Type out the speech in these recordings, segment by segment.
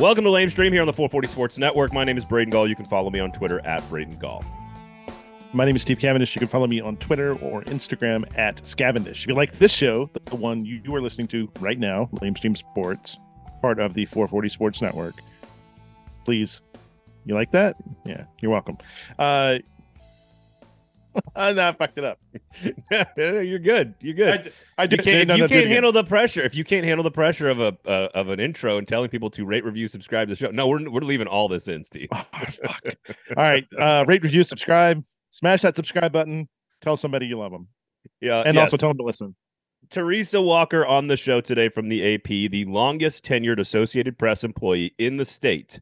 Welcome to Lamestream here on the 440 Sports Network. My name is Braden Gall. You can follow me on Twitter at Braden Gall. My name is Steve Cavendish. You can follow me on Twitter or Instagram at Scavendish. If you like this show, the one you, are listening to right now, Lamestream Sports, part of the 440 Sports Network, please, you like that? Yeah, you're welcome. Uh, I not fucked it up. You're good. You're good. I, I you can't, no, you no, can't handle the pressure. If you can't handle the pressure of a uh, of an intro and telling people to rate, review, subscribe to the show, no, we're we're leaving all this in, Steve. Oh, fuck. All right, uh, rate, review, subscribe, smash that subscribe button. Tell somebody you love them, Yeah, and yes. also tell them to listen. Teresa Walker on the show today from the AP, the longest tenured Associated Press employee in the state.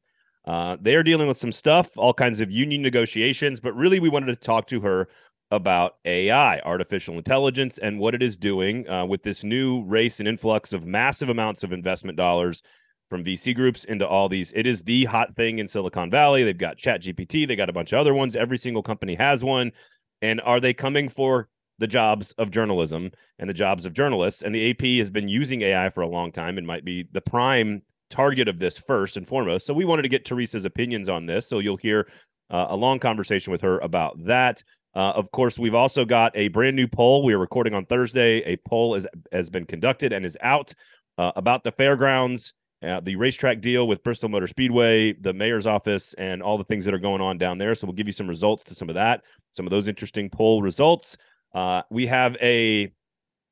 Uh, they are dealing with some stuff, all kinds of union negotiations, but really we wanted to talk to her about AI, artificial intelligence, and what it is doing uh, with this new race and influx of massive amounts of investment dollars from VC groups into all these. It is the hot thing in Silicon Valley. They've got ChatGPT, they got a bunch of other ones. Every single company has one. And are they coming for the jobs of journalism and the jobs of journalists? And the AP has been using AI for a long time and might be the prime target of this first and foremost. So we wanted to get Teresa's opinions on this. So you'll hear uh, a long conversation with her about that. Uh, of course, we've also got a brand new poll. We are recording on Thursday. A poll is, has been conducted and is out uh, about the fairgrounds, uh, the racetrack deal with Bristol Motor Speedway, the mayor's office, and all the things that are going on down there. So we'll give you some results to some of that, some of those interesting poll results. Uh, we have a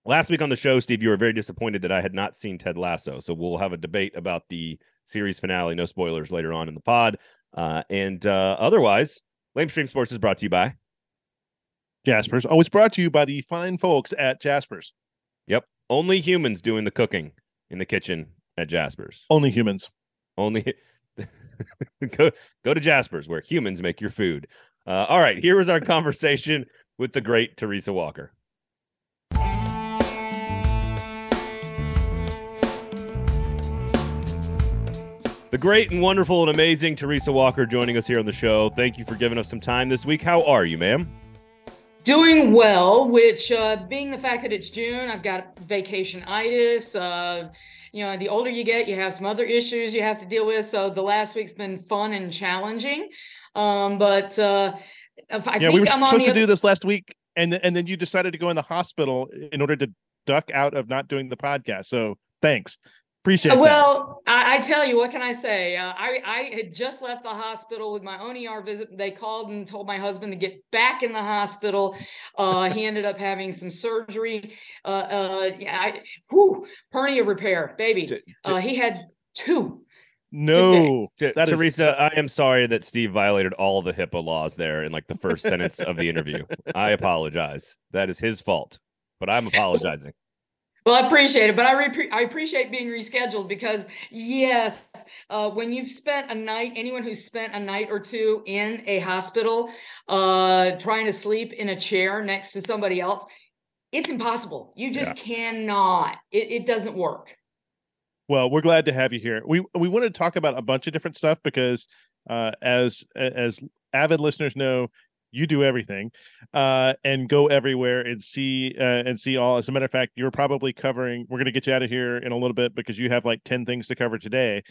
last week on the show, Steve. You were very disappointed that I had not seen Ted Lasso. So we'll have a debate about the series finale. No spoilers later on in the pod. Uh, and uh, otherwise, Lamestream Sports is brought to you by. Jaspers, always brought to you by the fine folks at Jaspers. Yep. Only humans doing the cooking in the kitchen at Jasper's. Only humans. Only go go to Jasper's where humans make your food. Uh, all right, here was our conversation with the great Teresa Walker. The great and wonderful and amazing Teresa Walker joining us here on the show. Thank you for giving us some time this week. How are you, ma'am? Doing well, which uh, being the fact that it's June, I've got vacation itis. Uh, you know, the older you get, you have some other issues you have to deal with. So the last week's been fun and challenging. Um, but uh, I yeah, think we were I'm on supposed the to do this last week, and and then you decided to go in the hospital in order to duck out of not doing the podcast. So thanks, appreciate that. Well, I, I tell you, what can I say? Uh, I I had just left the hospital with my own ER visit. They called and told my husband to get back in the hospital. Uh, he ended up having some surgery. Uh, uh, yeah, I, whew, hernia repair, baby. T- t- Uh, he had two. No, T- that is- Teresa, I am sorry that Steve violated all the HIPAA laws there in like the first sentence of the interview. I apologize. That is his fault, but I'm apologizing. Well, I appreciate it, but I re- I appreciate being rescheduled because yes, uh, when you've spent a night, anyone who's spent a night or two in a hospital, uh, trying to sleep in a chair next to somebody else, it's impossible. You just cannot. It, it doesn't work. Well, we're glad to have you here. We we wanted to talk about a bunch of different stuff because uh, as as avid listeners know, you do everything uh, and go everywhere and see uh, and see all. As a matter of fact, you're probably covering. We're going to get you out of here in a little bit because you have like ten things to cover today.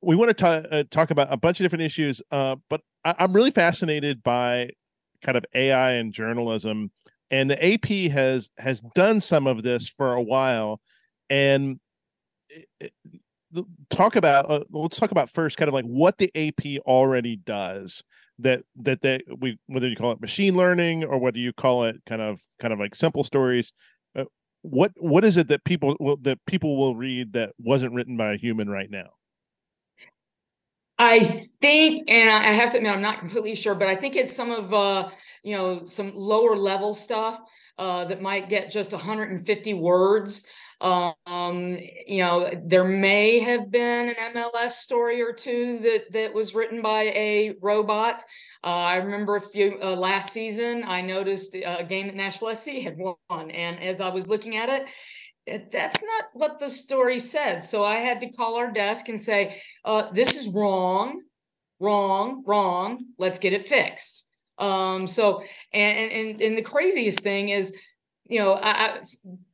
We want to uh, talk about a bunch of different issues, uh, but I- I'm really fascinated by kind of AI and journalism, and the AP has has done some of this for a while, and it- it- talk about uh, let's talk about first kind of like what the AP already does that that they we whether you call it machine learning or whether you call it kind of kind of like simple stories uh, what what is it that people will that people will read that wasn't written by a human right now I think, and I have to admit, I'm not completely sure, but I think it's some of uh, you know some lower level stuff uh, that might get just 150 words. Um, you know, there may have been an MLS story or two that that was written by a robot. Uh, I remember a few uh, last season. I noticed a game that Nashville SC had won, and as I was looking at it, that's not what the story said. So I had to call our desk and say, uh, "This is wrong, wrong, wrong. Let's get it fixed." Um, so, and and and the craziest thing is you know, I, I,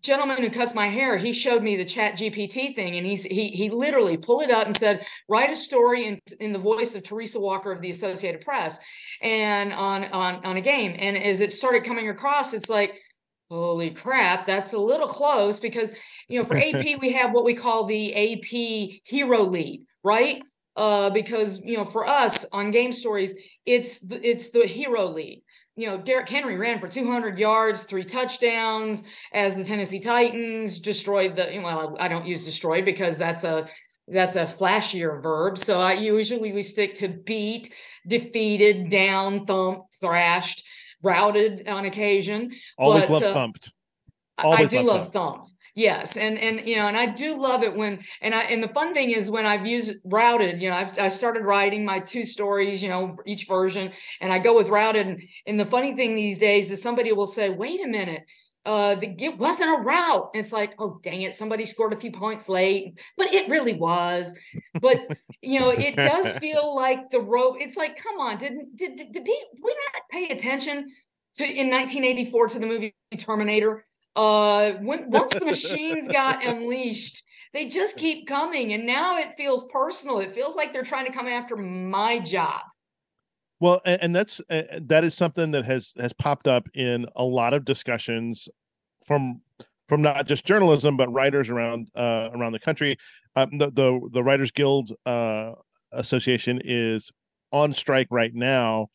gentleman who cuts my hair, he showed me the Chat GPT thing, and he's he he literally pulled it up and said, write a story in in the voice of Teresa Walker of the Associated Press, and on on on a game. And as it started coming across, it's like, holy crap, that's a little close because you know for AP we have what we call the AP hero lead, right? Uh, because you know for us on game stories, it's the, it's the hero lead you know, Derrick Henry ran for 200 yards, three touchdowns as the Tennessee Titans destroyed the, well, I don't use destroyed because that's a, that's a flashier verb. So I usually we stick to beat, defeated, down, thumped, thrashed, routed on occasion. Always but, love uh, thumped. Always I, I do love thumped. thumped. Yes, and and you know, and I do love it when and I and the fun thing is when I've used routed, you know, I've I started writing my two stories, you know, each version, and I go with routed. And, and the funny thing these days is somebody will say, "Wait a minute." Uh, the, it wasn't a rout. And it's like, oh dang it, somebody scored a few points late, but it really was. But you know, it does feel like the rope. It's like, come on, didn't did did, did we not pay attention to in 1984 to the movie Terminator? Uh when, once the machines got unleashed they just keep coming. And now it feels personal. It feels like they're trying to come after my job. Well and, and that's uh, that is something that has has popped up in a lot of discussions from from not just journalism but writers around uh around the country. Um, the, the the writers guild uh association is on strike right now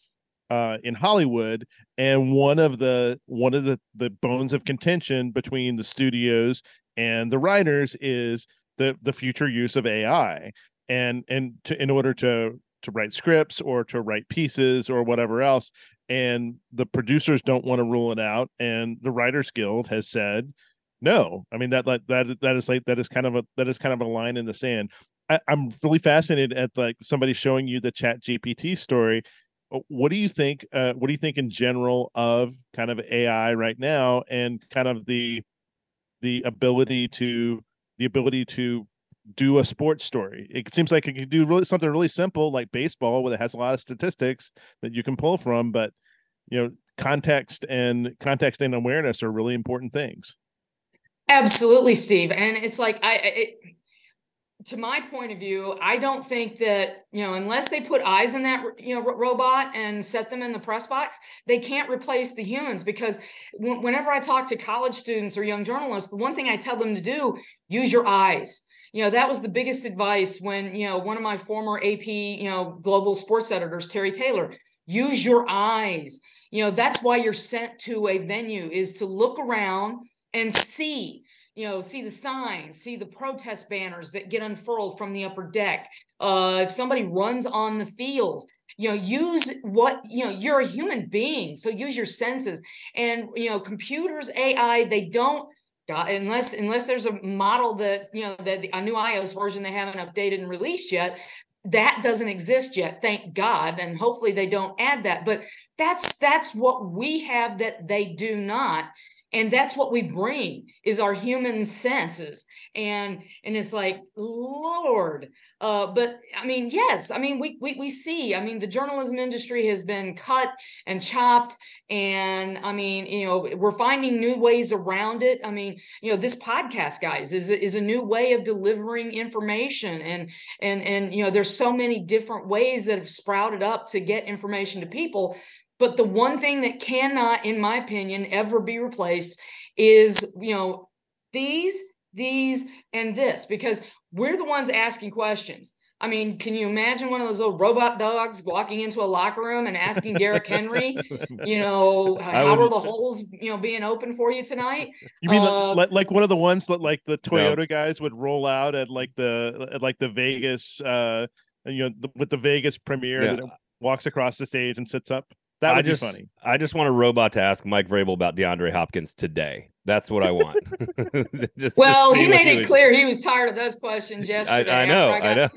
uh, in Hollywood, and one of the one of the the bones of contention between the studios and the writers is the the future use of AI, and and to in order to to write scripts or to write pieces or whatever else, and the producers don't want to rule it out, and the Writers Guild has said no. I mean that like that that is like that is kind of a that is kind of a line in the sand. I, am really fascinated at like somebody showing you the chat gpt story what do you think uh, what do you think in general of kind of ai right now and kind of the the ability to the ability to do a sports story? It seems like it could do really something really simple like baseball where it has a lot of statistics that you can pull from but you know context and context and awareness are really important things. Absolutely steve and it's like i it, to my point of view, I don't think that, you know, unless they put eyes in that, you know, robot and set them in the press box, they can't replace the humans because w- whenever I talk to college students or young journalists, the one thing I tell them to do, use your eyes. You know, that was the biggest advice when, you know, one of my former AP, you know, global sports editors, Terry Taylor, use your eyes. You know, that's why you're sent to a venue is to look around and see you know, see the signs, see the protest banners that get unfurled from the upper deck. Uh, if somebody runs on the field, you know, use what, you know, you're a human being. So use your senses. And, you know, computers, AI, they don't, unless unless there's a model that, you know, that a new iOS version they haven't updated and released yet, that doesn't exist yet thank god and hopefully they don't add that but that's that's what we have that they do not and that's what we bring is our human senses. And and it's like lord uh, but i mean yes i mean we, we we see i mean the journalism industry has been cut and chopped. And i mean you know we're finding new ways around it. I mean you know this podcast guys is is a new way of delivering information. And and and you know there's so many different ways that have sprouted up to get information to people but the one thing that cannot, in my opinion, ever be replaced is, you know, these, these, and this, because we're the ones asking questions. I mean, can you imagine one of those little robot dogs walking into a locker room and asking Derrick Henry, you know, how are the holes, you know, being open for you tonight? You mean uh, like, like one of the ones that like the Toyota no. guys would roll out at like the at like the Vegas, uh, you know, the, with the Vegas premiere yeah. that walks across the stage and sits up? That would I just, be funny. I just want a robot to ask Mike Vrabel about DeAndre Hopkins today. That's what I want. just, well, just he made it clear he was tired of those questions yesterday. I, I know. I, got, I know.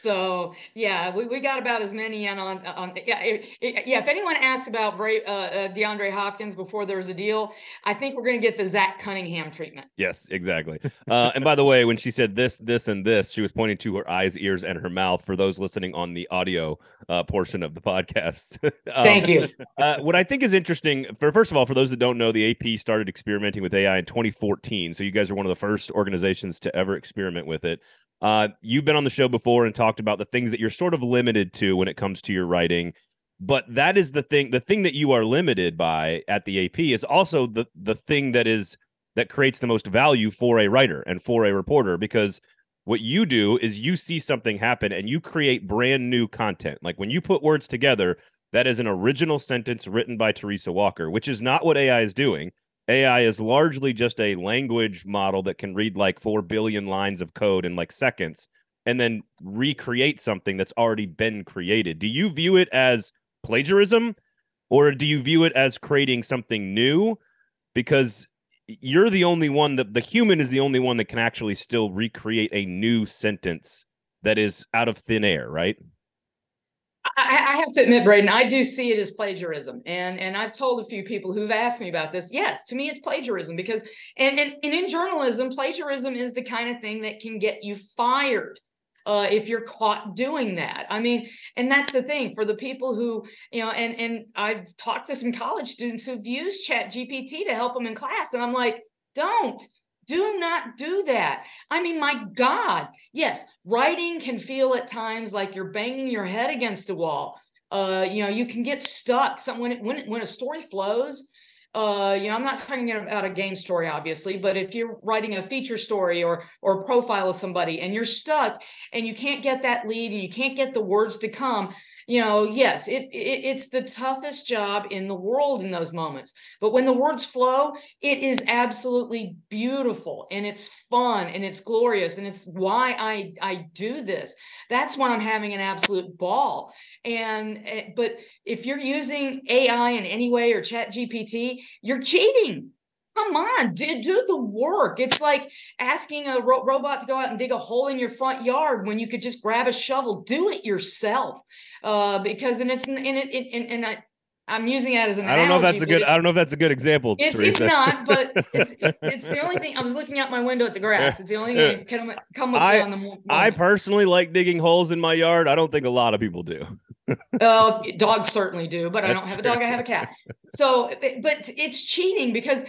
So yeah, we, we got about as many in on on yeah it, it, yeah. If anyone asks about Bray, uh, uh, DeAndre Hopkins before there's a deal, I think we're going to get the Zach Cunningham treatment. Yes, exactly. Uh, and by the way, when she said this, this, and this, she was pointing to her eyes, ears, and her mouth. For those listening on the audio uh, portion of the podcast, um, thank you. uh, what I think is interesting, for first of all, for those that don't know, the AP started experimenting with AI in 2014. So you guys are one of the first organizations to ever experiment with it. Uh, you've been on the show before and talked about the things that you're sort of limited to when it comes to your writing. But that is the thing. The thing that you are limited by at the AP is also the the thing that is that creates the most value for a writer and for a reporter because what you do is you see something happen and you create brand new content. Like when you put words together, that is an original sentence written by Teresa Walker, which is not what AI is doing. AI is largely just a language model that can read like 4 billion lines of code in like seconds and then recreate something that's already been created. Do you view it as plagiarism or do you view it as creating something new? Because you're the only one that the human is the only one that can actually still recreate a new sentence that is out of thin air, right? I, I, have to admit, Braden, I do see it as plagiarism, and and I've told a few people who've asked me about this. Yes, to me, it's plagiarism because, and and, and in journalism, plagiarism is the kind of thing that can get you fired. Uh, if you're caught doing that. I mean, and that's the thing for the people who, you know, and and I've talked to some college students who've used Chat GPT to help them in class, and I'm like, don't do not do that. I mean, my God, yes, writing can feel at times like you're banging your head against a wall. Uh, you know, you can get stuck. Some when when when a story flows, uh, you know, I'm not talking about a game story, obviously, but if you're writing a feature story or or profile of somebody and you're stuck and you can't get that lead and you can't get the words to come, you know, yes, it, it, it's the toughest job in the world in those moments. But when the words flow, it is absolutely beautiful and it's fun and it's glorious and it's why I I do this. That's when I'm having an absolute ball. And eh, but if you're using AI in any way or Chat GPT, you're cheating come on do, do the work it's like asking a ro- robot to go out and dig a hole in your front yard when you could just grab a shovel do it yourself uh, because and it's and it, it and, I, I'm using that as an. I don't know if that's a good. I don't know if that's a good example. It's, it's not, but it's it's the only thing. I was looking out my window at the grass. It's the only thing come come up I, on the. Moment. I personally like digging holes in my yard. I don't think a lot of people do. uh, dogs certainly do, but that's I don't have a dog. I have a cat. So, but it's cheating because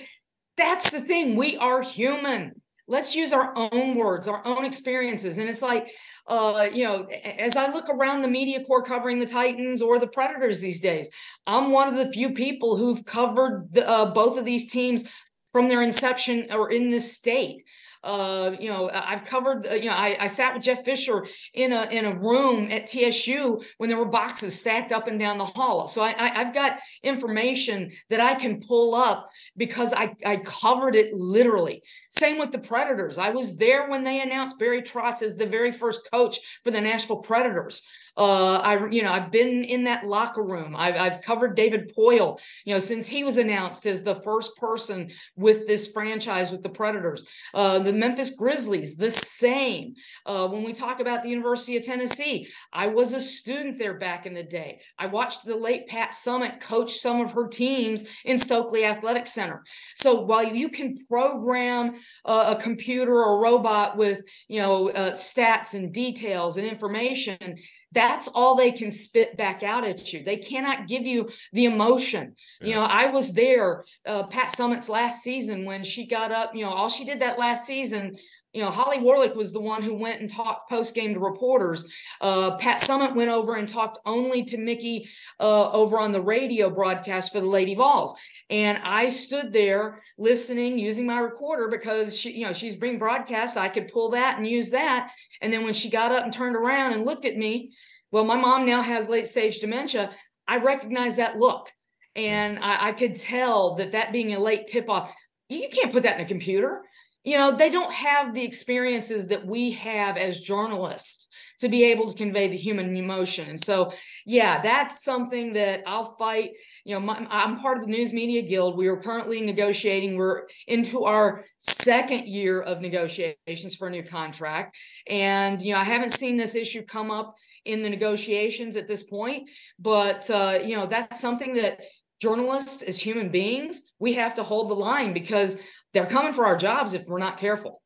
that's the thing. We are human. Let's use our own words, our own experiences. And it's like, uh, you know, as I look around the media corps covering the Titans or the Predators these days, I'm one of the few people who've covered the, uh, both of these teams from their inception or in this state. Uh, you know, I've covered. Uh, you know, I, I sat with Jeff Fisher in a in a room at TSU when there were boxes stacked up and down the hall. So I, I have got information that I can pull up because I I covered it literally. Same with the Predators. I was there when they announced Barry Trotz as the very first coach for the Nashville Predators. Uh, I, you know, I've been in that locker room. I've, I've covered David Poile, you know, since he was announced as the first person with this franchise with the Predators. Uh, the Memphis Grizzlies, the same. Uh, when we talk about the University of Tennessee, I was a student there back in the day. I watched the late Pat Summitt coach some of her teams in Stokely Athletic Center. So while you can program a computer or a robot with, you know, uh, stats and details and information, that's all they can spit back out at you. They cannot give you the emotion. Yeah. You know, I was there, uh, Pat Summitt's last season when she got up, you know, all she did that last season you know, Holly Warlick was the one who went and talked post game to reporters. Uh, Pat Summitt went over and talked only to Mickey uh, over on the radio broadcast for the Lady Vols. And I stood there listening, using my recorder because she, you know, she's being broadcast. I could pull that and use that. And then when she got up and turned around and looked at me, well, my mom now has late stage dementia. I recognize that look. And I, I could tell that that being a late tip off, you can't put that in a computer you know, they don't have the experiences that we have as journalists to be able to convey the human emotion. And so, yeah, that's something that I'll fight. You know, my, I'm part of the News Media Guild. We are currently negotiating. We're into our second year of negotiations for a new contract. And, you know, I haven't seen this issue come up in the negotiations at this point, but, uh, you know, that's something that journalists as human beings, we have to hold the line because they're coming for our jobs if we're not careful.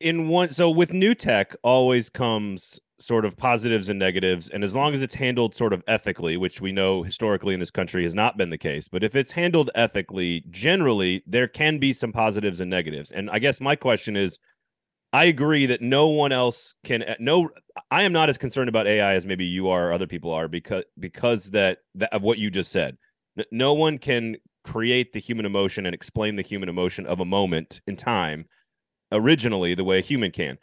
In one, so with new tech always comes sort of positives and negatives, and as long as it's handled sort of ethically, which we know historically in this country has not been the case, but if it's handled ethically, generally there can be some positives and negatives. And I guess my question is, I agree that no one else can. No, I am not as concerned about AI as maybe you are, or other people are, because because that, that of what you just said. No one can create the human emotion and explain the human emotion of a moment in time originally the way a human can.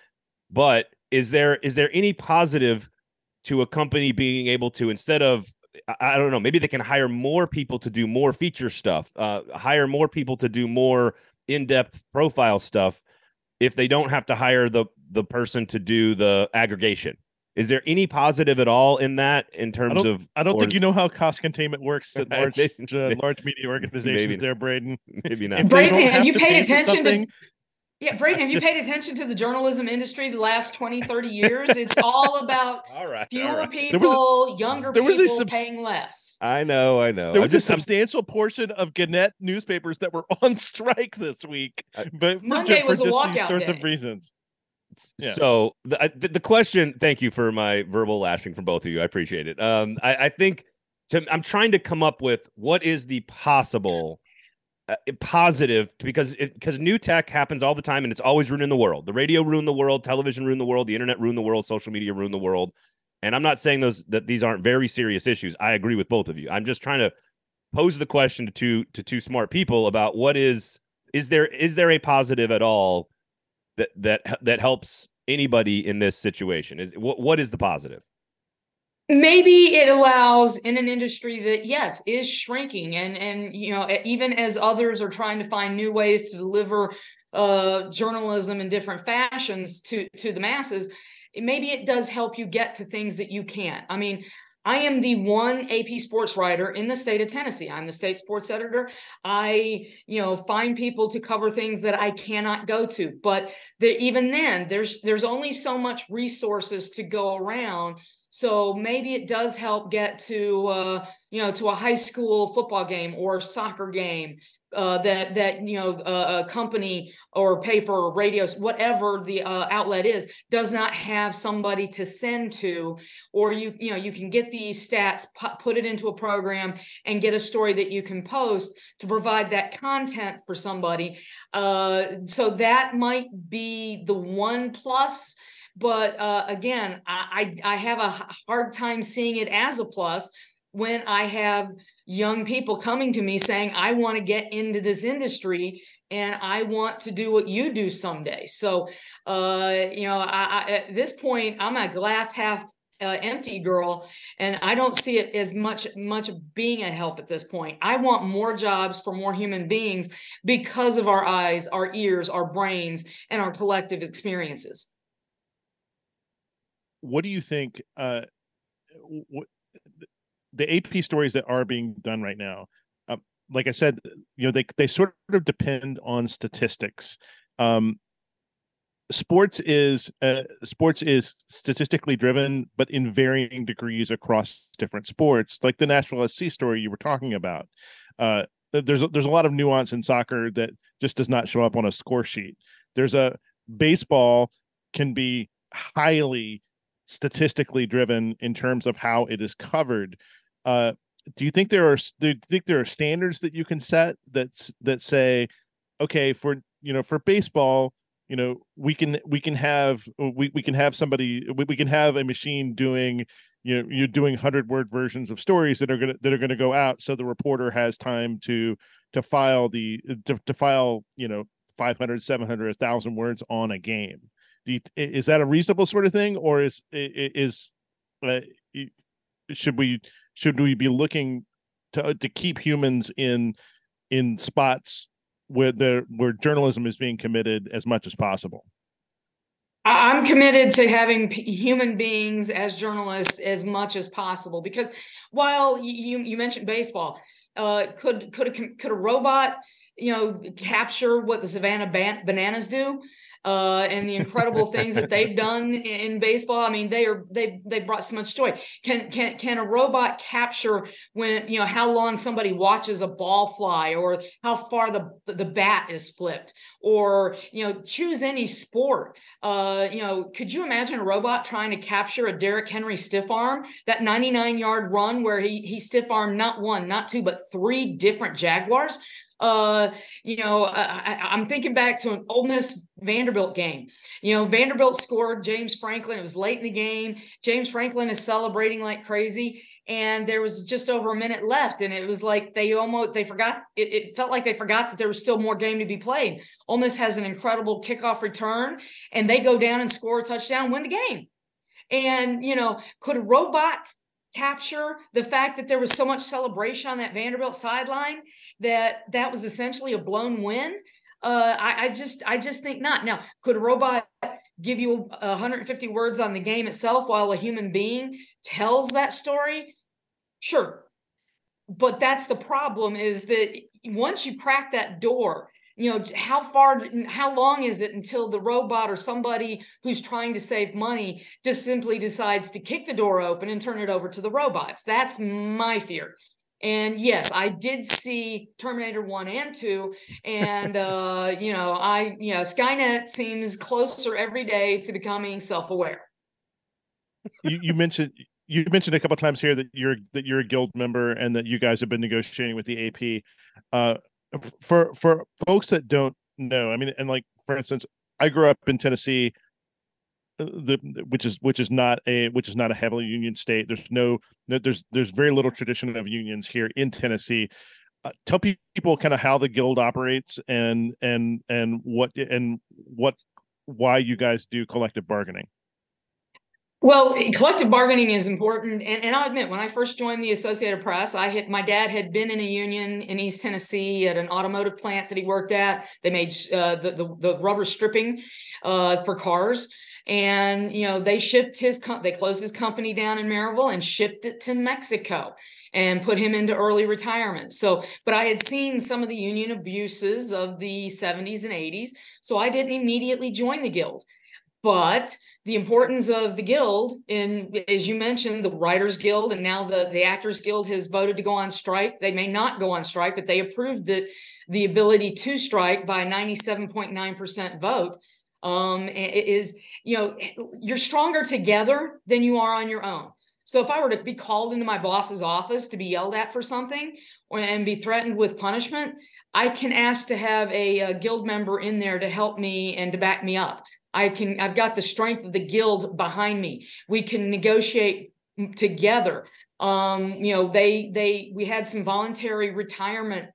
But is there is there any positive to a company being able to instead of I, don't know maybe they can hire more people to do more feature stuff, uh, hire more people to do more in depth profile stuff if they don't have to hire the the person to do the aggregation is there any positive at all in that in terms I of? I don't think you know how cost containment works at large uh, large media organizations. Maybe, there, Braden. Maybe not. Braden, have, have you paid attention to? Yeah, Braden, have you paid attention to the journalism industry the last 20, 30 years? It's all about all right, fewer all right. people, a, younger people subs- paying less. I know, I know. There was just, a substantial I'm... portion of Gannett newspapers that were on strike this week, but Monday for, was for a just walkout these sorts day. of reasons. Yeah. So the, the, question, thank you for my verbal lashing from both of you. I appreciate it. Um, I, I think to, I'm trying to come up with what is the possible uh, positive because because new tech happens all the time and it's always ruining the world. The radio ruined the world, television ruined the world, the internet ruined the world, social media ruined the world. And I'm not saying those that these aren't very serious issues. I agree with both of you. I'm just trying to pose the question to two to two smart people about what is is there is there a positive at all that that that helps anybody in this situation? Is what what is the positive? maybe it allows in an industry that yes is shrinking and and you know even as others are trying to find new ways to deliver uh, journalism in different fashions to to the masses maybe it does help you get to things that you can't i mean I am the one AP sports writer in the state of Tennessee. I'm the state sports editor. I, you know, find people to cover things that I cannot go to. But even then, there's there's only so much resources to go around. So maybe it does help get to, uh, you know, to a high school football game or soccer game uh, that that you know a company or paper or radios whatever the uh, outlet is does not have somebody to send to or you you know you can get these stats put it into a program and get a story that you can post to provide that content for somebody. Uh, so that might be the one plus but uh, again I, I have a hard time seeing it as a plus when I have young people coming to me saying, I want to get into this industry and I want to do what you do someday. So, uh, you know, I, I, at this point, I'm a glass half uh, empty girl, and I don't see it as much much being a help at this point. I want more jobs for more human beings because of our eyes, our ears, our brains, and our collective experiences. What do you think? Uh, what the AP stories that are being done right now, uh, like I said, you know, they they sort of depend on statistics. Um, sports is uh, sports is statistically driven, but in varying degrees across different sports. Like the Nashville SC story you were talking about, uh, there's there's a lot of nuance in soccer that just does not show up on a score sheet. There's a baseball can be highly statistically driven in terms of how it is covered uh, do you think there are do you think there are standards that you can set that's that say, okay, for you know for baseball, you know we can we can have we, we can have somebody we, we can have a machine doing you know you're doing 100 word versions of stories that are going to that are going to go out so the reporter has time to to file the to, to file you know 500 700 1000 words on a game. You, is that a reasonable sort of thing or is is uh, should we should we be looking to to keep humans in in spots where the where journalism is being committed as much as possible. I'm committed to having human beings as journalists as much as possible because while you you mentioned baseball, uh, could could a, could a robot you know capture what the Savannah ban- Bananas do? Uh, and the incredible things that they've done in baseball. I mean, they are they they brought so much joy. Can can can a robot capture when you know how long somebody watches a ball fly, or how far the the bat is flipped, or you know choose any sport? Uh, you know, could you imagine a robot trying to capture a Derrick Henry stiff arm that 99 yard run where he he stiff armed not one, not two, but three different Jaguars? Uh, you know, I, am thinking back to an Ole Miss Vanderbilt game. You know, Vanderbilt scored James Franklin. It was late in the game. James Franklin is celebrating like crazy, and there was just over a minute left, and it was like they almost they forgot. It, it felt like they forgot that there was still more game to be played. Ole Miss has an incredible kickoff return, and they go down and score a touchdown, win the game. And you know, could a robot capture the fact that there was so much celebration on that Vanderbilt sideline that that was essentially a blown win. Uh, I, I, just I just think not. Now, could a robot give you 150 words on the game itself while a human being tells that story? Sure. But that's the problem is that once you crack that door you know how far how long is it until the robot or somebody who's trying to save money just simply decides to kick the door open and turn it over to the robots? That's my fear. And yes i did see terminator 1 and 2 and uh you know i you know skynet seems closer every day to becoming self-aware. You, you mentioned you mentioned a couple times here that you're that you're a guild member and that you guys have been negotiating with the AP. Uh, for for folks that don't know, I mean, and like for instance, I grew up in Tennessee, uh, the which is which is not a which is not a heavily union state. There's no there's there's very little tradition of unions here in Tennessee. Uh, tell people kind of how the guild operates and and and what and what why you guys do collective bargaining. Well, collective bargaining is important, and, and I'll admit, when I first joined the Associated Press, I had my dad had been in a union in East Tennessee at an automotive plant that he worked at. They made uh, the, the, the rubber stripping uh, for cars, and you know they shipped his co- they closed his company down in Maryville and shipped it to Mexico and put him into early retirement. So, but I had seen some of the union abuses of the 70s and 80s, so I didn't immediately join the guild. But the importance of the guild in as you mentioned the writers guild and now the the actors guild has voted to go on strike. They may not go on strike but they approved the the ability to strike by 97.9% vote. Um is you know you're stronger together than you are on your own. So if i were to be called into my boss's office to be yelled at for something or and be threatened with punishment i can ask to have a, a guild member in there to help me and to back me up I can, I've got the strength of the guild behind me. We can negotiate together. Um, you know, they, they, we had some voluntary retirement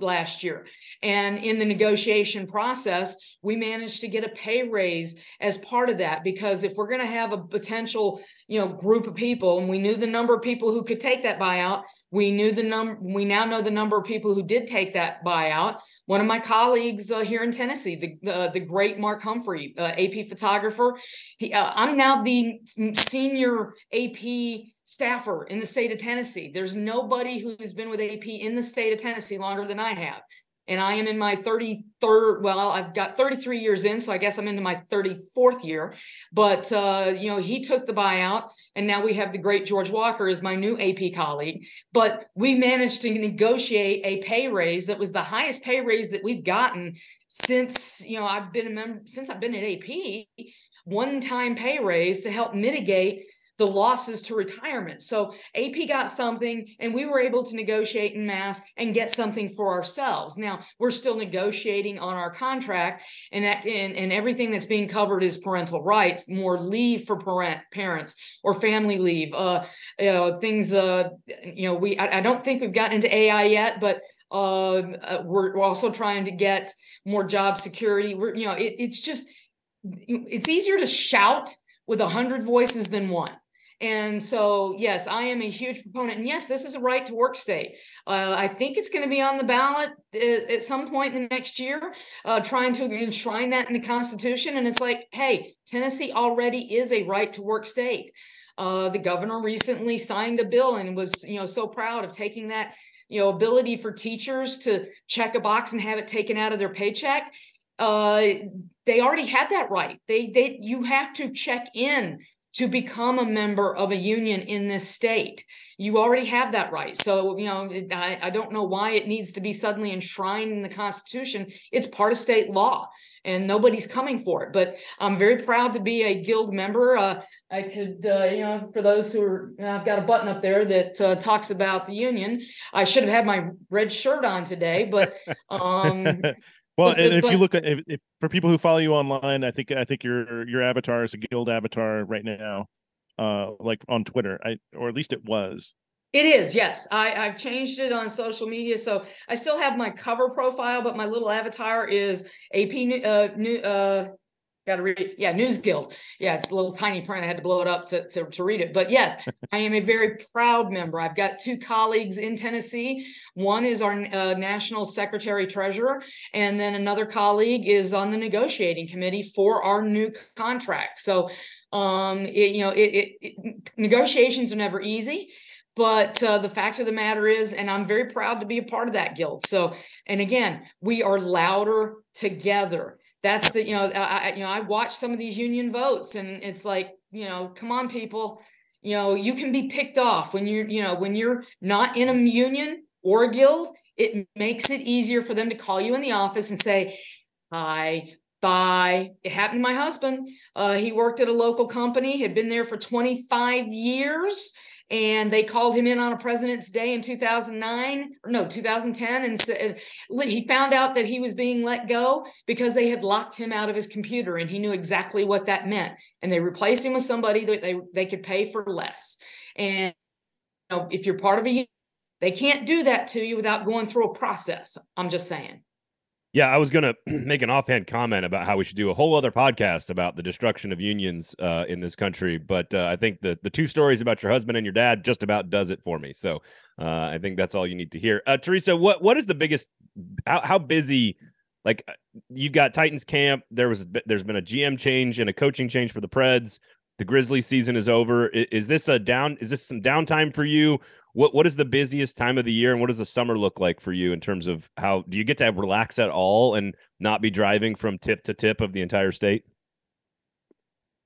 last year. And in the negotiation process, we managed to get a pay raise as part of that because if we're going to have a potential, you know, group of people and we knew the number of people who could take that buyout, we knew the number, we now know the number of people who did take that buyout. One of my colleagues uh, here in Tennessee, the, uh, the great Mark Humphrey, uh, AP photographer, he, uh, I'm now the senior AP staffer in the state of Tennessee. There's nobody who's been with AP in the state of Tennessee longer than I have and I am in my 33rd. Well, I've got 33 years in, so I guess I'm into my 34th year. But uh, you know, he took the buyout, and now we have the great George Walker as my new AP colleague. But we managed to negotiate a pay raise that was the highest pay raise that we've gotten since you know I've been a member since I've been at AP. One time pay raise to help mitigate the losses to retirement. So AP got something and we were able to negotiate in mass and get something for ourselves. Now we're still negotiating on our contract and that, and, and everything that's being covered is parental rights, more leave for parent parents or family leave, uh, you know, things, uh, you know, we, I, I don't think we've gotten into AI yet, but uh, uh, we're, we're also trying to get more job security. We're, you know, it, it's just, it's easier to shout with a hundred voices than one And so, yes, I am a huge proponent. And yes, this is a right to work state. Uh, I think it's going to be on the ballot at some point in the next year, uh, trying to enshrine that in the Constitution. And it's like, hey, Tennessee already is a right to work state. Uh, the governor recently signed a bill and was, you know, so proud of taking that, you know, ability for teachers to check a box and have it taken out of their paycheck. Uh, they already had that right. They, they, you have to check in to become a member of a union in this state. You already have that right. So, you know, I, I, don't know why it needs to be suddenly enshrined in the Constitution. It's part of state law and nobody's coming for it. But I'm very proud to be a guild member. Uh, I could, uh, you know, for those who are, I've got a button up there that uh, talks about the union. I should have had my red shirt on today, but um, Well, and if you look at if, if, for people who follow you online, I think I think your your avatar is a guild avatar right now, uh, like on Twitter, I or at least it was. It is, yes. I, I've changed it on social media, so I still have my cover profile, but my little avatar is AP uh, new uh, Got to read. Yeah, News Guild. Yeah, it's a little tiny print. I had to blow it up to, to, to read it. But yes, I am a very proud member. I've got two colleagues in Tennessee. One is our uh, national secretary treasurer, and then another colleague is on the negotiating committee for our new contract. So, um, it, you know, it, it, it negotiations are never easy but uh, the fact of the matter is and i'm very proud to be a part of that guild so and again we are louder together that's the you know I you know I watch some of these union votes and it's like you know come on people. You know you can be picked off when you're you know when you're not in a union or a guild it makes it easier for them to call you in the office and say hi bye. It happened to my husband. Uh, he worked at a local company had been there for 25 years and they called him in on a president's day in 2009 no 2010 and he found out that he was being let go because they had locked him out of his computer and he knew exactly what that meant. And they replaced him with somebody that they, they could pay for less. And you know, if you're part of a they can't do that to you without going through a process i'm just saying yeah, I was going to make an offhand comment about how we should do a whole other podcast about the destruction of unions uh, in this country, but uh, I think the the two stories about your husband and your dad just about does it for me. So uh, I think that's all you need to hear. Uh, Teresa, what what is the biggest? How, how busy? Like uh, you've got Titans camp. There was there's been a GM change and a coaching change for the Preds. The Grizzly season is over. Is, is this a down? Is this some downtime for you, what what is the busiest time of the year and what does the summer look like for you in terms of how do you get to relax at all and not be driving from tip to tip of the entire state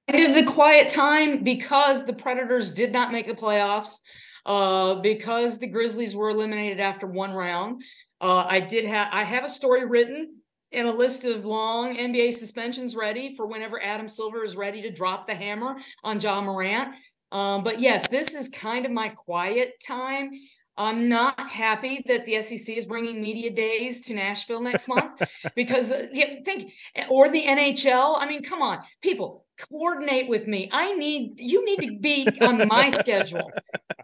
the quiet time because the predators did not make the playoffs uh, because the grizzlies were eliminated after one round uh, i did have i have a story written and a list of long NBA suspensions ready for whenever Adam Silver is ready to drop the hammer on Ja Morant. Um, but yes, this is kind of my quiet time. I'm not happy that the SEC is bringing media days to Nashville next month because uh, yeah, think or the NHL. I mean, come on, people, coordinate with me. I need you need to be on my schedule.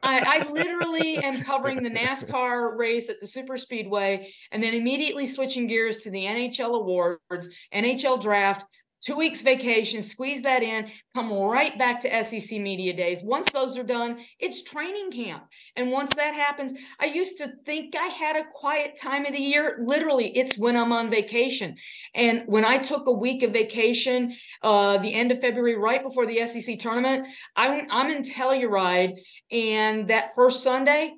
I, I literally am covering the NASCAR race at the Super Speedway and then immediately switching gears to the NHL awards, NHL draft, two weeks vacation, squeeze that in, come right back to SEC media days. Once those are done, it's training camp. And once that happens, I used to think I had a quiet time of the year. Literally, it's when I'm on vacation. And when I took a week of vacation, uh, the end of February, right before the SEC tournament, I'm, I'm in Telluride. And that first Sunday,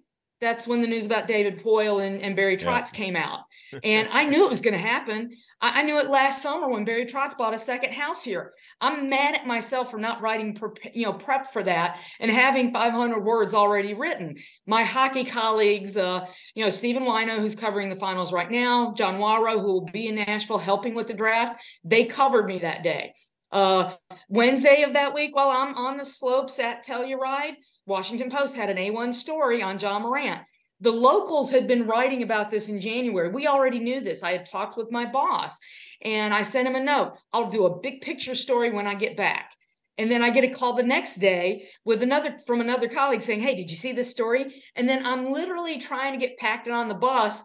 that's when the news about David Poile and, and Barry Trotz yeah. came out. And I knew it was going to happen. I, I, knew it last summer when Barry Trotz bought a second house here. I'm mad at myself for not writing, you know, prep for that and having 500 words already written. My hockey colleagues, uh, you know, Stephen Whyno, who's covering the finals right now, John Wawrow, who will be in Nashville helping with the draft, they covered me that day. Uh, Wednesday of that week, while I'm on the slopes at Telluride, Washington Post had an A1 story on Ja Morant. The locals had been writing about this in January. We already knew this. I had talked with my boss and I sent him a note. I'll do a big picture story when I get back. And then I get a call the next day with another from another colleague saying, Hey, did you see this story? And then I'm literally trying to get packed on the bus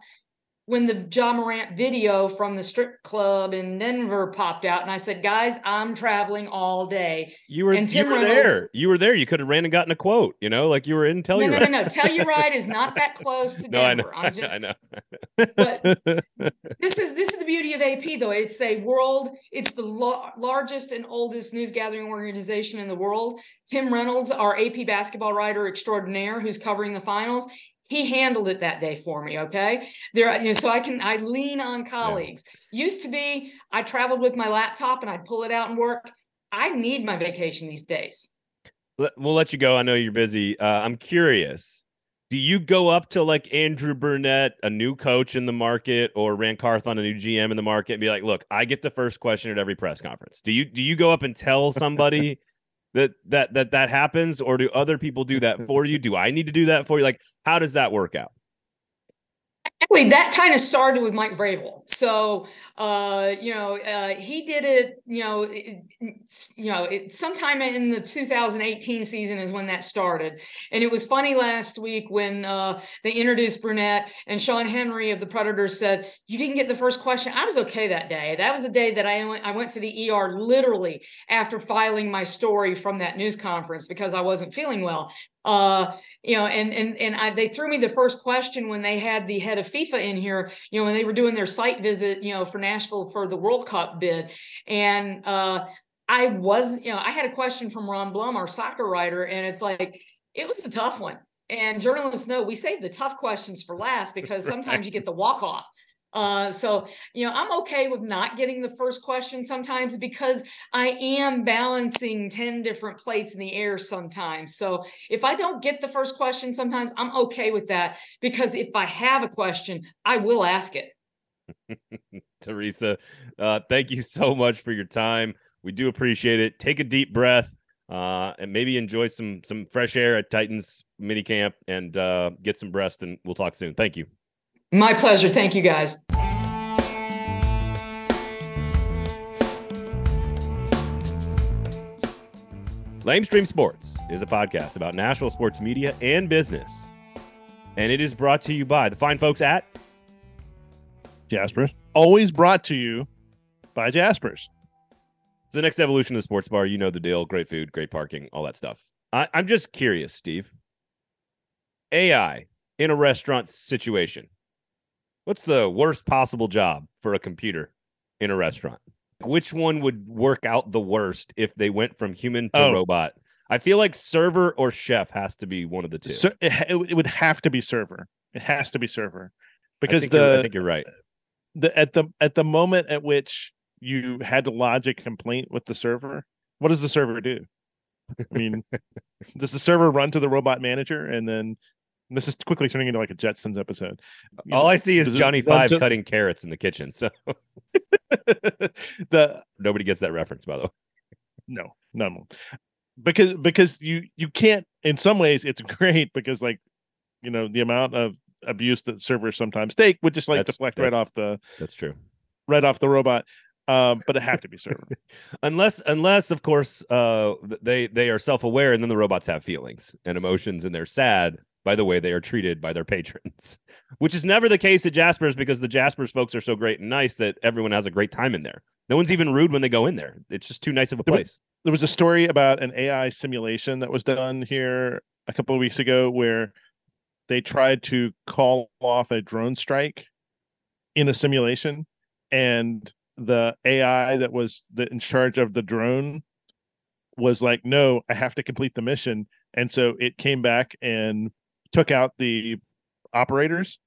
when the Ja Morant video from the strip club in Denver popped out, and I said, "Guys, I'm traveling all day." You were, and Tim you were Reynolds, there. You were there. You could have ran and gotten a quote. You know, like you were in Telluride. No, no, no, no. Telluride is not that close to Denver. no, I know. I'm just, I know. but this is this is the beauty of AP, though. It's a world. It's the lo- largest and oldest news gathering organization in the world. Tim Reynolds, our AP basketball writer extraordinaire, who's covering the finals, he handled it that day for me okay? There you know so i can i lean on colleagues. Yeah. used to be i traveled with my laptop and i'd pull it out and work. I need my vacation these days. We'll let you go. I know you're busy. Uh, i'm curious do you go up to like Andrew Brunette a new coach in the market or ran carthon a new gm in the market and be like look i get the first question at every press conference. Do you do you go up and tell somebody that that that that happens or do other people do that for you? Do i need to do that for you? Like how does that work out Actually, that kind of started with Mike Vrabel. So, uh, you know, uh, he did it. You know, it, you know, it, sometime in the 2018 season is when that started. And it was funny last week when uh, they introduced Brunette and Sean Henry of the Predators said, "You didn't get the first question." I was okay that day. That was the day that I went. I went to the ER literally after filing my story from that news conference because I wasn't feeling well uh you know and and and I, they threw me the first question when they had the head of fifa in here you know when they were doing their site visit you know for nashville for the world cup bid. And uh i was you know i had a question from ron blum our soccer writer and it's like it was a tough one. And journalists know we save the tough questions for last because sometimes you get the walk off uh, so, you know, I'm okay with not getting the first question sometimes because I am balancing 10 different plates in the air sometimes. So, if I don't get the first question sometimes, I'm okay with that because if I have a question, I will ask it. Teresa, uh, thank you so much for your time. We do appreciate it. Take a deep breath. Uh, and maybe enjoy some some fresh air at Titans mini camp and uh, get some rest. And we'll talk soon. Thank you. My pleasure. Thank you, guys. Lamestream Sports is a podcast about Nashville sports media and business. And it is brought to you by the fine folks at Jaspers. Always brought to you by Jaspers. It's the next evolution of the sports bar. You know the deal. Great food, great parking, all that stuff. I, I'm just curious, Steve. AI in a restaurant situation. What's the worst possible job for a computer in a restaurant? Which one would work out the worst if they went from human to oh. robot? I feel like server or chef has to be one of the two. So it, it would have to be server. It has to be server because I the I think you're right. The at the at the moment at which you had to lodge a complaint with the server, what does the server do? I mean, does the server run to the robot manager and then this is quickly turning into like a Jetsons episode. You All know, I see is Johnny Five cutting carrots in the kitchen. So the nobody gets that reference, by the way. No, none. Because because you you can't. In some ways, it's great because like you know the amount of abuse that servers sometimes take would just like that's, deflect that, right off the. That's true. Right off the robot. Um, but it have to be server unless unless of course uh they they are self-aware and then the robots have feelings and emotions and they're sad by the way they are treated by their patrons, which is never the case at Jaspers because the Jaspers folks are so great and nice that everyone has a great time in there. No one's even rude when they go in there. It's just too nice of a place. There was a story about an AI simulation that was done here a couple of weeks ago where they tried to call off a drone strike in a simulation and the AI that was the, in charge of the drone was like, no, I have to complete the mission. And so it came back and took out the operators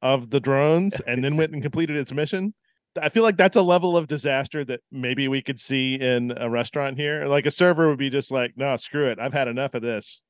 of the drones and then went and completed its mission. I feel like that's a level of disaster that maybe we could see in a restaurant here. Like a server would be just like, no, screw it. I've had enough of this.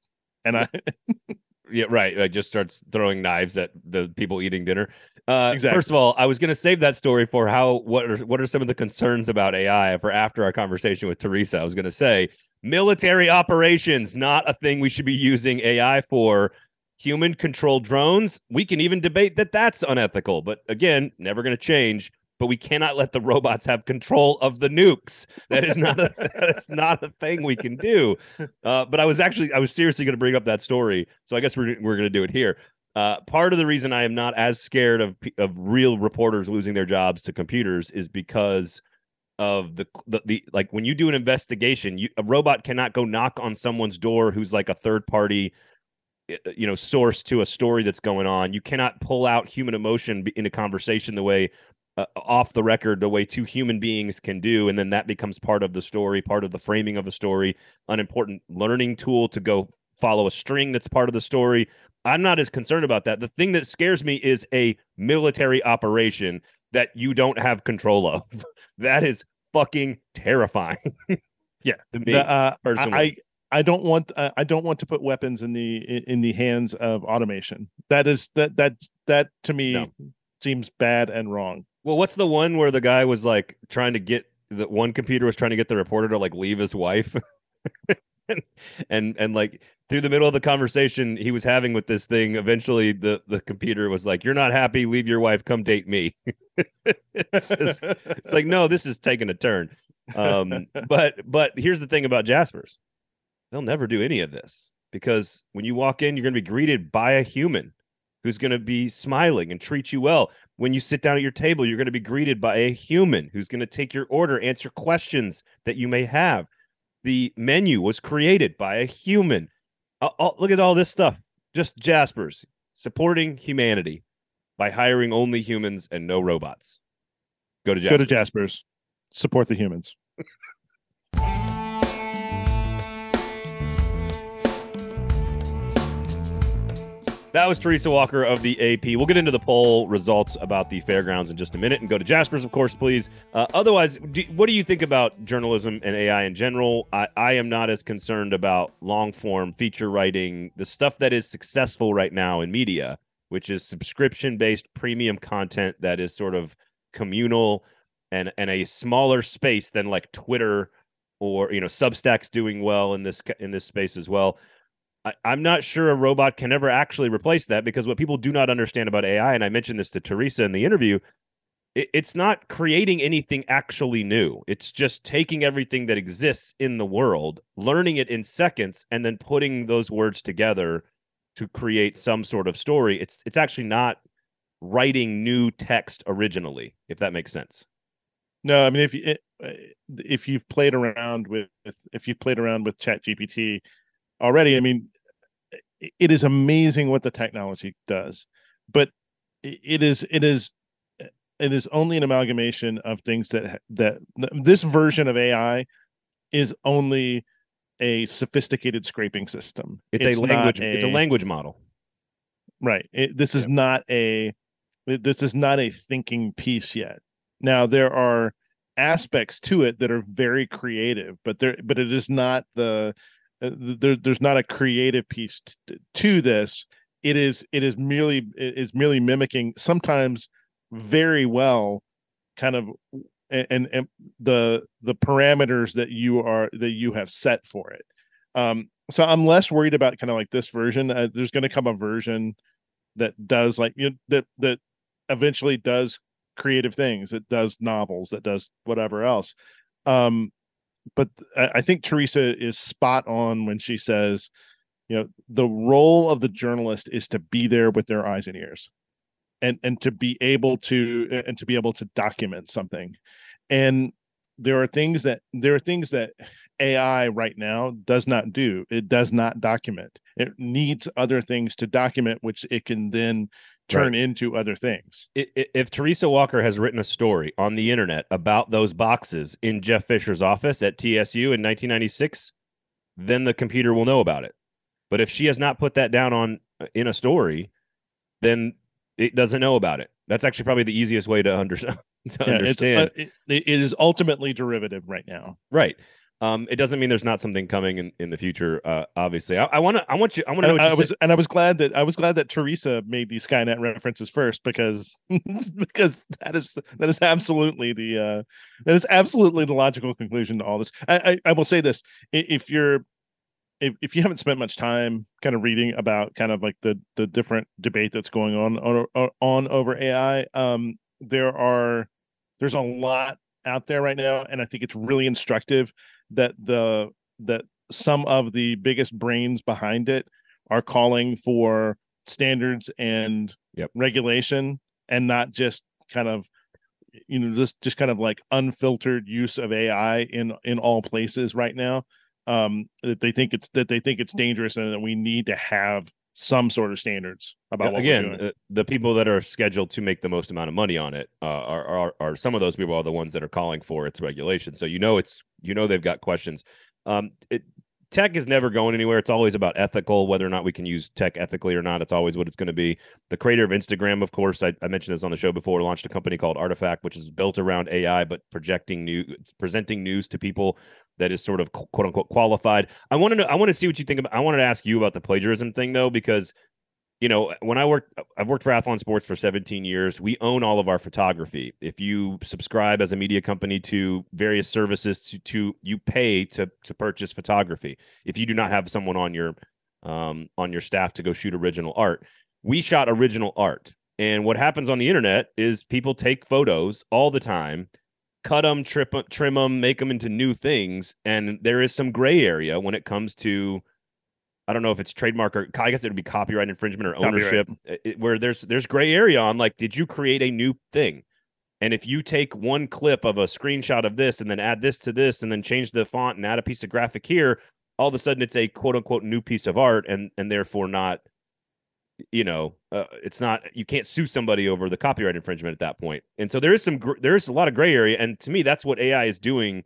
And I Yeah, right. Like just starts throwing knives at the people eating dinner. Uh, exactly. First of all, I was going to save that story for how what are what are some of the concerns about AI for after our conversation with Teresa. I was going to say military operations not a thing we should be using AI for human controlled drones. We can even debate that that's unethical, but again, never going to change. But we cannot let the robots have control of the nukes. That is not a that is not a thing we can do. Uh, but I was actually I was seriously going to bring up that story, so I guess we're we're going to do it here. Uh, part of the reason I am not as scared of of real reporters losing their jobs to computers is because of the, the the like when you do an investigation, you, a robot cannot go knock on someone's door who's like a third party you know source to a story that's going on. You cannot pull out human emotion in a conversation the way uh, off the record the way two human beings can do and then that becomes part of the story part of the framing of a story an important learning tool to go follow a string that's part of the story. I'm not as concerned about that. The thing that scares me is a military operation that you don't have control of. That is fucking terrifying. Yeah. Me, the, uh, i I don't want uh, I don't want to put weapons in the in the hands of automation. That is that that that to me no. seems bad and wrong. Well, what's the one where the guy was like trying to get the one computer was trying to get the reporter to like leave his wife? and, and and like through the middle of the conversation he was having with this thing, eventually the the computer was like, "You're not happy? Leave your wife. Come date me." it's, just, it's like, no, this is taking a turn. Um, but but here's the thing about Jaspers, they'll never do any of this because when you walk in, you're going to be greeted by a human who's going to be smiling and treat you well. When you sit down at your table, you're going to be greeted by a human who's going to take your order, answer questions that you may have. The menu was created by a human. look at all this stuff. Just Jaspers supporting humanity by hiring only humans and no robots. Go to Jaspers. Go to Jaspers. Support the humans. That was Teresa Walker of the AP. We'll get into the poll results about the fairgrounds in just a minute and go to Jaspers, of course, please. Uh, otherwise, do, what do you think about journalism and AI in general? I, I am not as concerned about long form feature writing, the stuff that is successful right now in media, which is subscription based premium content that is sort of communal and, and a smaller space than like Twitter or you know Substack's doing well in this in this space as well. I, am not sure a robot can ever actually replace that because what people do not understand about AI, and I mentioned this to Teresa in the interview, it, it's not creating anything actually new. It's just taking everything that exists in the world, learning it in seconds, and then putting those words together to create some sort of story. It's it's actually not writing new text originally, if that makes sense. No, I mean if you uh, if you've played around with if you've played around with Chat GPT already, I mean it is amazing what the technology does, but it is it is it is only an amalgamation of things that that this version of AI is only a sophisticated scraping system. It's, it's a language. A, it's a language model. Right. It, this is yeah. not a. This is not a thinking piece yet. Now there are aspects to it that are very creative, but there, but it is not the there, there's not a creative piece to, to this. It is it is merely it is merely mimicking sometimes very well kind of and, and the the parameters that you are that you have set for it. Um so i'm less worried about kind of like this version. Uh, there's going to come a version that does like you know, that that eventually does creative things. It does novels. That does whatever else. Um but I think Teresa is spot on when she says, you know, the role of the journalist is to be there with their eyes and ears, and and to be able to and to be able to document something, and there are things that there are things that AI right now does not do. It does not document. It needs other things to document, which it can then turn right. into other things. If Teresa Walker has written a story on the internet about those boxes in Jeff Fisher's office at TSU in 1996, then the computer will know about it. But if she has not put that down on uh, in a story, then it doesn't know about it. That's actually probably the easiest way to, under, to yeah, understand. Uh, it, it is ultimately derivative right now. Right. Um, it doesn't mean there's not something coming in, in the future. Uh, obviously, I want to. I want you. I want to know. I, was, and I was glad that I was glad that Teresa made these Skynet references first because because that is that is absolutely the uh, that is absolutely the logical conclusion to all this. I, I, I will say this: if you're if, if you haven't spent much time kind of reading about kind of like the the different debate that's going on on, on over AI, um, there are there's a lot out there right now, and I think it's really instructive that the that some of the biggest brains behind it are calling for standards and Yep. regulation and not just kind of you know just just kind of like unfiltered use of AI in in all places right now um that they think it's that they think it's dangerous and that we need to have some sort of standards about what again we're doing. uh, the people that are scheduled to make the most amount of money on it uh, are, are are some of those people are the ones that are calling for its regulation so you know it's you know they've got questions um it, tech is never going anywhere. It's always about ethical whether or not we can use tech ethically or not. It's always what it's going to be. The creator of instagram of course I, I mentioned this on the show before launched a company called artifact which is built around ai but projecting new presenting news to people that is sort of quote unquote qualified. I want to know i want to see what you think about i wanted to ask you about the plagiarism thing though because you know, when I worked, I've worked for Athlon Sports for 17 years. We own all of our photography. If you subscribe as a media company to various services, to, to you pay to to purchase photography. If you do not have someone on your um, on your staff to go shoot original art, we shot original art. And what happens on the internet is people take photos all the time, cut them, trip, trim them, make them into new things, and there is some gray area when it comes to I don't know if it's trademark or I guess it would be copyright infringement or ownership, it- where there's there's gray area on like, did you create a new thing? And if you take one clip of a screenshot of this and then add this to this and then change the font and add a piece of graphic here, all of a sudden it's a quote unquote new piece of art and and therefore not, you know, uh, it's not you can't sue somebody over the copyright infringement at that point. And so there is some gr- there is a lot of gray area, and to me that's what AI is doing.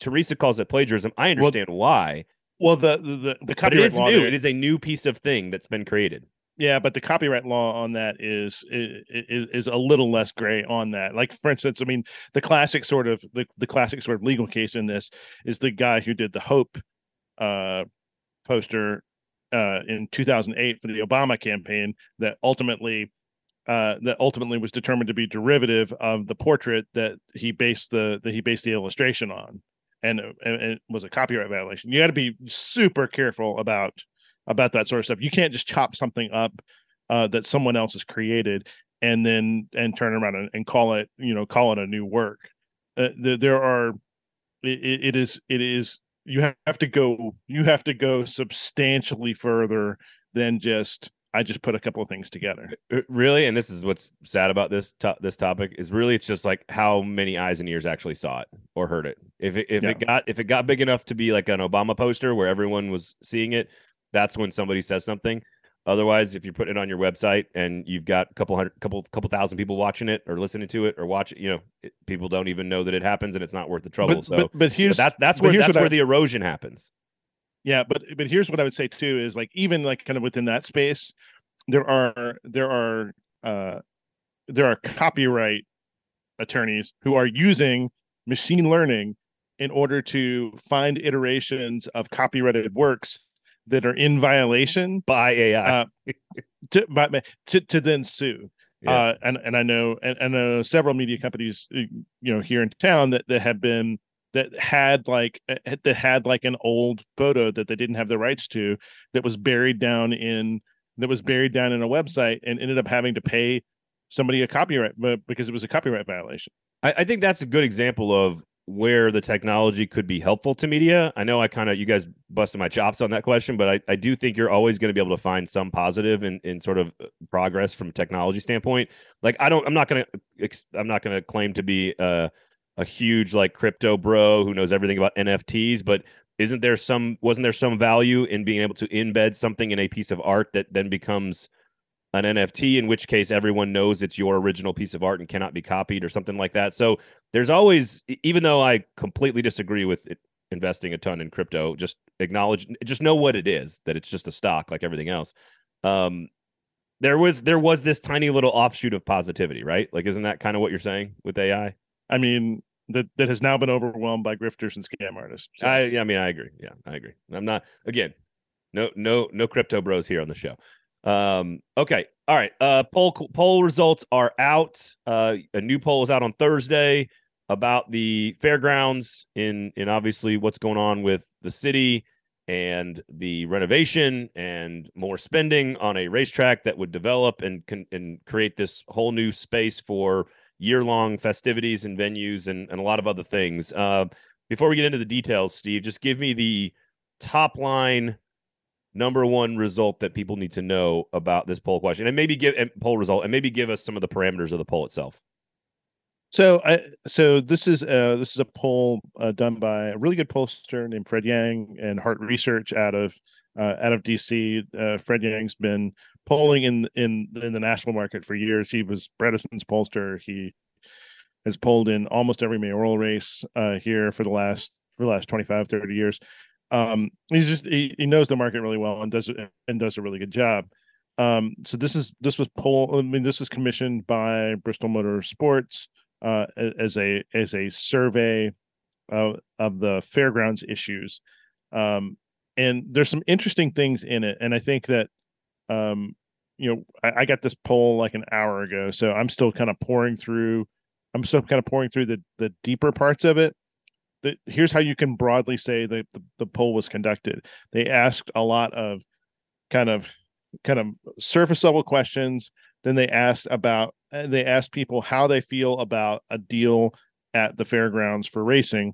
Teresa calls it plagiarism. I understand why, well the the the, copyright is law new. there- It is a new piece of thing that's been created. Yeah, but the copyright law on that is is is a little less gray on that. Like for instance, I mean, the classic sort of the, the classic sort of legal case in this is the guy who did the Hope uh poster uh in 2008 for the Obama campaign that ultimately uh that ultimately was determined to be derivative of the portrait that he based the that he based the illustration on and, and, it was a copyright violation. You got to be super careful about about that sort of stuff. You can't just chop something up uh, that someone else has created and then and turn around and, and call it you know call it a new work. Uh, there, there are it, it is it is you have to go you have to go substantially further than just I just put a couple of things together. Uh, really and this is what's sad about this to- this topic is really it's just like how many eyes and ears actually saw it or heard it if it, if Yeah. it got if it got big enough to be like an obama poster where everyone was seeing it that's when somebody says something otherwise if you put it on your website and you've got a couple hundred couple couple thousand people watching it or listening to it or watch it you know it, people don't even know that it happens and it's not worth the trouble But, so but but but here's that's that's where that's what I- where the erosion happens Yeah, but but here's what I would say too is like even like kind of within that space, there are there are uh there are copyright attorneys who are using machine learning in order to find iterations of copyrighted works that are in violation by ai uh, to, but to to then sue. Yeah. Uh, and and I know and, and I know several media companies, uh, you know, here in town that that have been that had like uh, that had like an old photo that they didn't have the rights to that was buried down in that was buried down in a website and ended up having to pay somebody a copyright because it was a copyright violation. I, I think that's a good example of where the technology could be helpful to media. I know I kind of you guys busted my chops on that question, but I, I do think you're always going to be able to find some positive in, in sort of uh, progress from a technology standpoint. Like I don't I'm not gonna I'm not gonna claim to be a, a huge like crypto bro who knows everything about NFTs, but isn't there some wasn't there some value in being able to embed something in a piece of art that then becomes an NFT, in which case everyone knows it's your original piece of art and cannot be copied or something like that. So there's always, even though I completely disagree with it, investing a ton in crypto, just acknowledge, just know what it is, that it's just a stock like everything else. Um, there was there was this tiny little offshoot of positivity, right? Like, isn't that kind of what you're saying with AI? I mean that that has now been overwhelmed by grifters and scam artists. So- I, yeah, I mean, I agree. Yeah, I agree. I'm not again, no, no, no crypto bros here on the show. Um, okay, all right. Uh, poll poll results are out. Uh, a new poll is out on Thursday about the fairgrounds in in obviously what's going on with the city and the renovation and more spending on a racetrack that would develop and can and create this whole new space for year long festivities and venues and, and a lot of other things. Uh, before we get into the details, Steve, just give me the top line number one result that people need to know about this poll question, and maybe give and poll result, and maybe give us some of the parameters of the poll itself. So, I so this is uh this is a poll uh, done by a really good pollster named Fred Yang and Hart Research out of uh, out of DC. Uh, Fred Yang's been polling in in in the national market for years. He was Bredesen's pollster. He has polled in almost every mayoral race uh, here for the last for the last 25 30 years um, he's just he, he knows the market really well and does and does a really good job um, so this is this was poll i mean this was commissioned by bristol motor sports uh, as a as a survey of, of the fairgrounds issues um, and there's some interesting things in it and i think that um, you know I, I got this poll like an hour ago so i'm still kind of pouring through i'm still kind of pouring through the the deeper parts of it. The, here's how you can broadly say that the, the poll was conducted. They asked a lot of kind of kind of surface level questions then they asked about they asked people how they feel about a deal at the fairgrounds for racing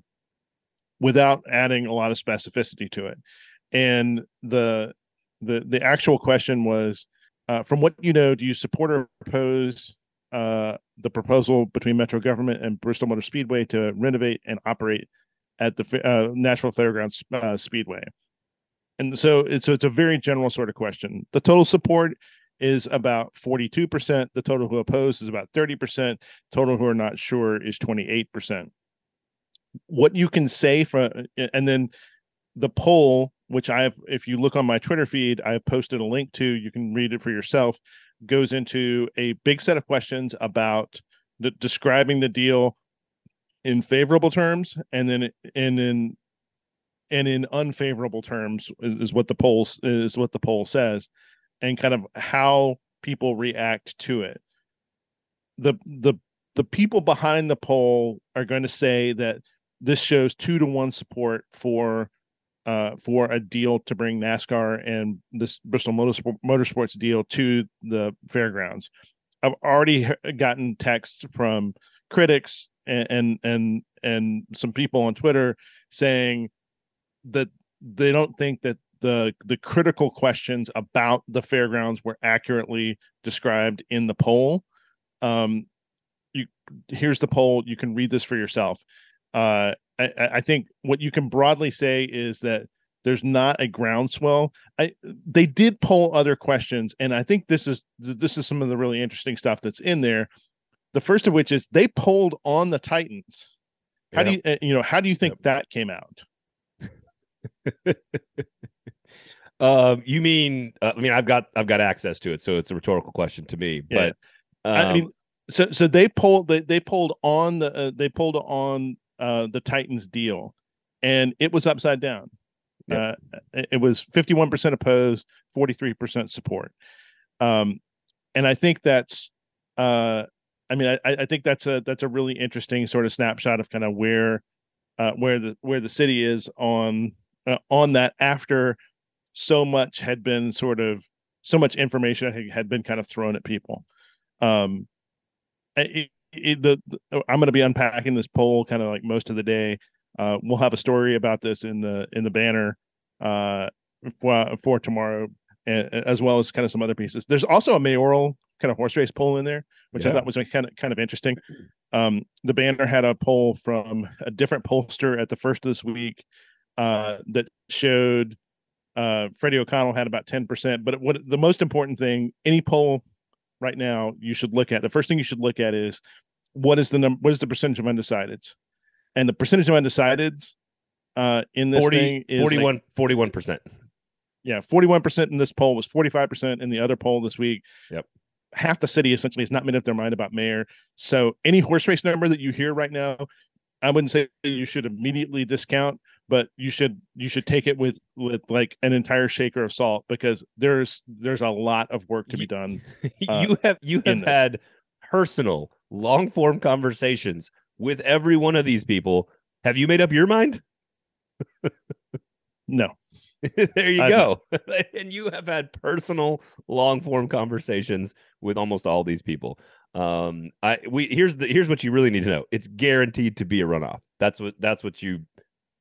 without adding a lot of specificity to it and the the the actual question was uh, from what you know do you support or oppose uh, the proposal between metro government and bristol motor speedway to renovate and operate at the uh, nashville fairgrounds uh, speedway and so it's so it's a very general sort of question the total support is about 42%. The total who oppose is about 30%. Total who are not sure is 28%. What you can say for, and then the poll, which I have, if you look on my Twitter feed, I have posted a link to, you can read it for yourself, goes into a big set of questions about describing the deal in favorable terms and then and in and in unfavorable terms is, what the poll is what the poll says and kind of how people react to it. The the the people behind the poll are going to say that this shows two to one support for uh, for a deal to bring NASCAR and this Bristol Motorsport, Motorsports deal to the fairgrounds. I've already gotten texts from critics and, and and and some people on Twitter saying that they don't think that the the critical questions about the fairgrounds were accurately described in the poll. Um, you here's the poll. You can read this for yourself. Uh, I, I think what you can broadly say is that there's not a groundswell. I they did poll other questions, and I think this is this is some of the really interesting stuff that's in there. The first of which is they polled on the Titans. How do you uh, you know how do you think yep. that came out? um, you mean? Uh, I mean, I've got I've got access to it, so it's a rhetorical question to me. Yeah. But um, I mean, so so they pulled they they pulled on the uh, they pulled on uh, the Titans deal, and it was upside down. Yep. Uh, it was fifty one percent opposed, forty three percent support. Um, and I think that's uh, I mean, I, I think that's a that's a really interesting sort of snapshot of kind of where uh, where the where the city is on uh, on that after so much had been sort of so much information had been kind of thrown at people. Um, it, it, the, the, I'm going to be unpacking this poll kind of like most of the day. Uh, we'll have a story about this in the in the banner uh, for, for tomorrow, as well as kind of some other pieces. There's also a mayoral kind of horse race poll in there, which yeah. I thought was kind of kind of interesting. Um, the banner had a poll from a different pollster at the first of this week uh, that showed uh, Freddie O'Connell had about 10%. But what the most important thing, any poll right now you should look at, the first thing you should look at is what is the number, what is the percentage of undecideds? And the percentage of undecideds uh, in this 40, thing is 41, like, 41%. Yeah, 41% in this poll was 45% in the other poll this week. Yep. Half the city essentially has not made up their mind about mayor. So any horse race number that you hear right now, I wouldn't say you should immediately discount, but you should you should take it with with like an entire shaker of salt because there's there's a lot of work to be done. Uh, you have you have had personal long form conversations with every one of these people. Have you made up your mind? no. there you I go. and you have had personal long form conversations with almost all these people. Um I we here's the here's what you really need to know. It's guaranteed to be a runoff. That's what that's what you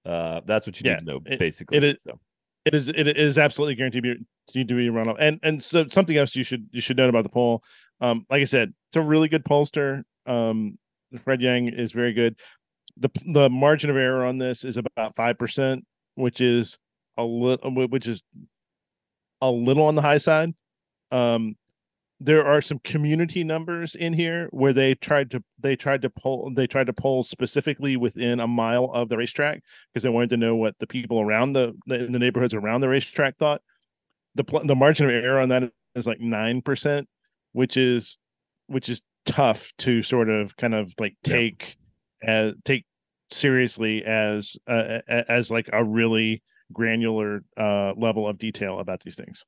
uh, that's what you yeah, need to know, basically. It is. So. It is it is absolutely guaranteed to be, to be a runoff. And and so something else you should you should note about the poll. Um, like I said, it's a really good pollster. Um, Fred Yang is very good. The the margin of error on this is about five percent, which is a little which is a little on the high side. Um, there are some community numbers in here where they tried to they tried to pull they tried to pull specifically within a mile of the racetrack because they wanted to know what the people around the in the neighborhoods around the racetrack thought. The the margin of error on that is like nine percent, which is which is tough to sort of kind of like take yeah. as take seriously as uh, as like a really granular uh level of detail about these things.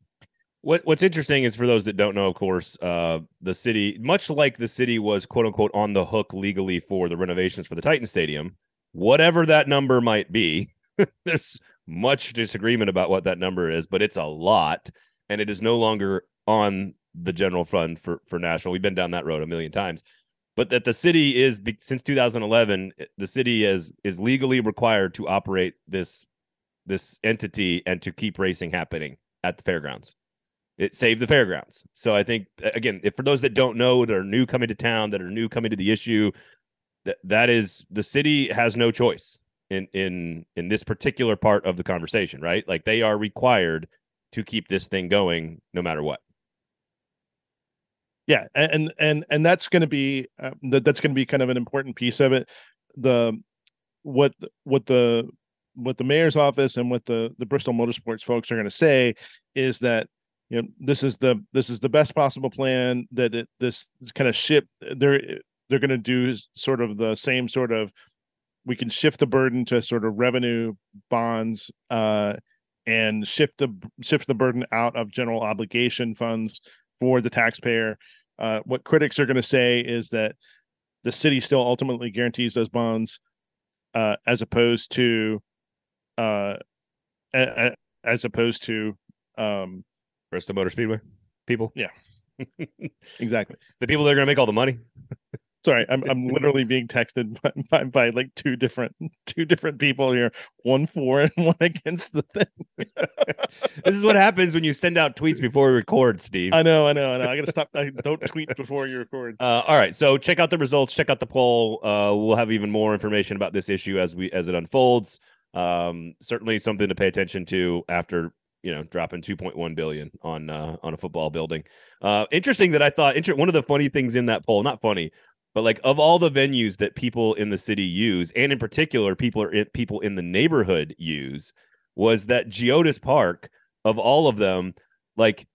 What What's interesting is for those that don't know, of course, uh, the city, much like the city was quote unquote on the hook legally for the renovations for the Titan Stadium, whatever that number might be, there's much disagreement about what that number is, but it's a lot, and it is no longer on the general fund for for Nashville. We've been down that road a million times, but that the city is since 2011, eh, the city is is legally required to operate this this entity and to keep racing happening at the fairgrounds it saved the fairgrounds. So I think again, if for those that don't know that are new coming to town, that are new coming to the issue, that that is the city has no choice in in in this particular part of the conversation, right? Like they are required to keep this thing going no matter what. Yeah, and and and that's going to be uh, that, that's going to be kind of an important piece of it. The what what the what the mayor's office and what the the Bristol Motorsports folks are going to say is that you know this is the this is the best possible plan that it, this kind of ship they're they're going to do sort of the same sort of we can shift the burden to sort of revenue bonds uh, and shift the shift the burden out of general obligation funds for the taxpayer. Uh, what critics are going to say is that the city still ultimately guarantees those bonds uh, as opposed to uh, a, a, as opposed to um, Bristol Motor Speedway people. Yeah, exactly. The people that are going to make all the money. Sorry, I'm I'm literally being texted by, by, by, like two different two different people here, one for and one against the thing. this is what happens when you send out tweets before we record, Steve. I know, I know, I know. I got to stop. I don't tweet before you record. Uh, all right, so check out the results. Check out the poll. Uh, we'll have even more information about this issue as we as it unfolds. Um, certainly something to pay attention to after you know dropping 2.1 billion on uh, on a football building. Uh interesting that i thought inter- one of the funny things in that poll not funny but like of all the venues that people in the city use and in particular people are in, people in the neighborhood use was that geodis park of all of them like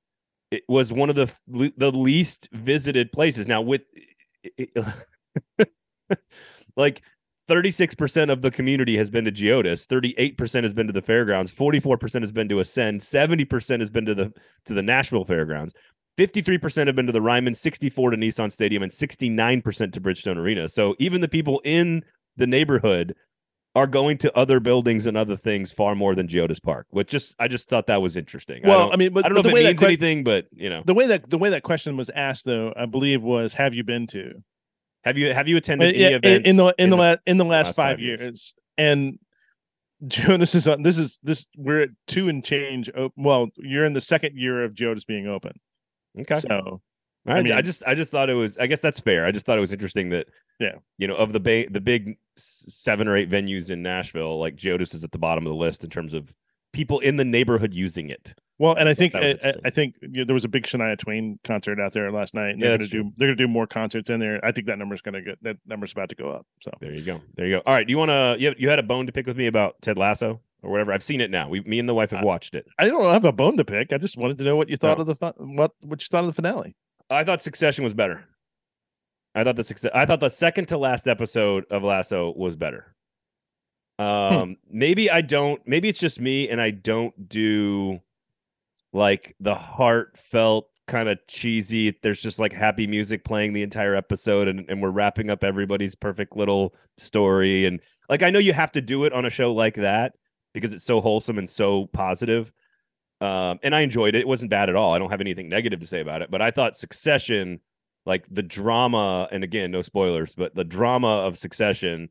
it was one of the the least visited places. Now with it, like 36% of the community has been to Geodis, 38% has been to the fairgrounds, 44% has been to Ascend, 70% has been to the to the Nashville fairgrounds. 53% have been to the Ryman, 64 to Nissan Stadium and 69% to Bridgestone Arena. So even the people in the neighborhood are going to other buildings and other things far more than Geodis Park, which just I just thought that was interesting. Well, I, I mean, but, I don't know if it means que- anything, but you know, the way that the way that question was asked, though, I believe was, "Have you been to?" Have you have you attended uh, any events in the in, in the, last in the last, last five, five years? years? And Geodis is on. This is this. We're at two and change. Oh, well, you're in the second year of Geodis being open. Okay. So, I, mean, I just I just thought it was. I guess that's fair. I just thought it was interesting that yeah, you know, of the ba- the big seven or eight venues in Nashville, like Geodis is at the bottom of the list in terms of people in the neighborhood using it. Well, and I think I, I, think you know, there was a big Shania Twain concert out there last night. And yeah, they're gonna true. do they're gonna do more concerts in there. I think that number's gonna get that number's about to go up. So there you go, there you go. All right, do you want to? You, you had a bone to pick with me about Ted Lasso or whatever. I've seen it now. We, me and the wife have watched it. I don't have a bone to pick. I just wanted to know what you thought of the what what you thought of the finale. I thought Succession was better. I thought the success. I thought the second to last episode of Lasso was better. Hmm. Um, hmm. maybe I don't. Maybe it's just me, and I don't do like the heartfelt kind of cheesy. There's just like happy music playing the entire episode, and, and we're wrapping up everybody's perfect little story. And like, I know you have to do it on a show like that because it's so wholesome and so positive. Um, and I enjoyed it. It wasn't bad at all. I don't have anything negative to say about it, but I thought Succession, like the drama, and again, no spoilers, but the drama of Succession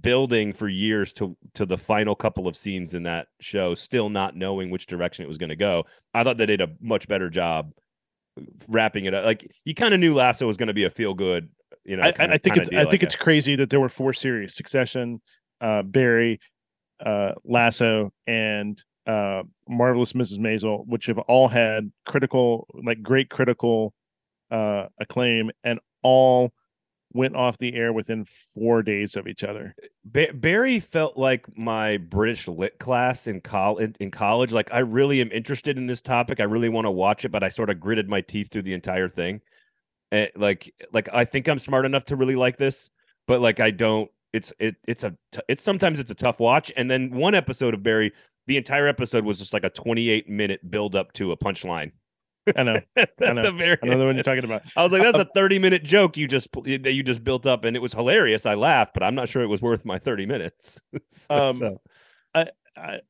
building for years to to the final couple of scenes in that show, still not knowing which direction it was going to go. I thought they did a much better job wrapping it up. Like you kind of knew Lasso was going to be a feel good. You know, I, kinda, I think it's deal, I think I it's crazy that there were four series: Succession, uh, Barry, uh, Lasso, and uh, Marvelous Mrs. Maisel, which have all had critical, like great critical uh, acclaim, and all went off the air within four days of each other. Ba- Barry felt like my British lit class in college. In college, like I really am interested in this topic. I really want to watch it, but I sort of gritted my teeth through the entire thing. And like, like I think I'm smart enough to really like this, but like I don't. It's it it's a t- it's sometimes it's a tough watch. And then one episode of Barry, the entire episode was just like a 28 minute build up to a punchline. I know. At know. very I know the one you're talking about. I was like, that's a 30 minute joke you just that you just built up, and it was hilarious. I laughed, but I'm not sure it was worth my 30 minutes. So- Um, so, I,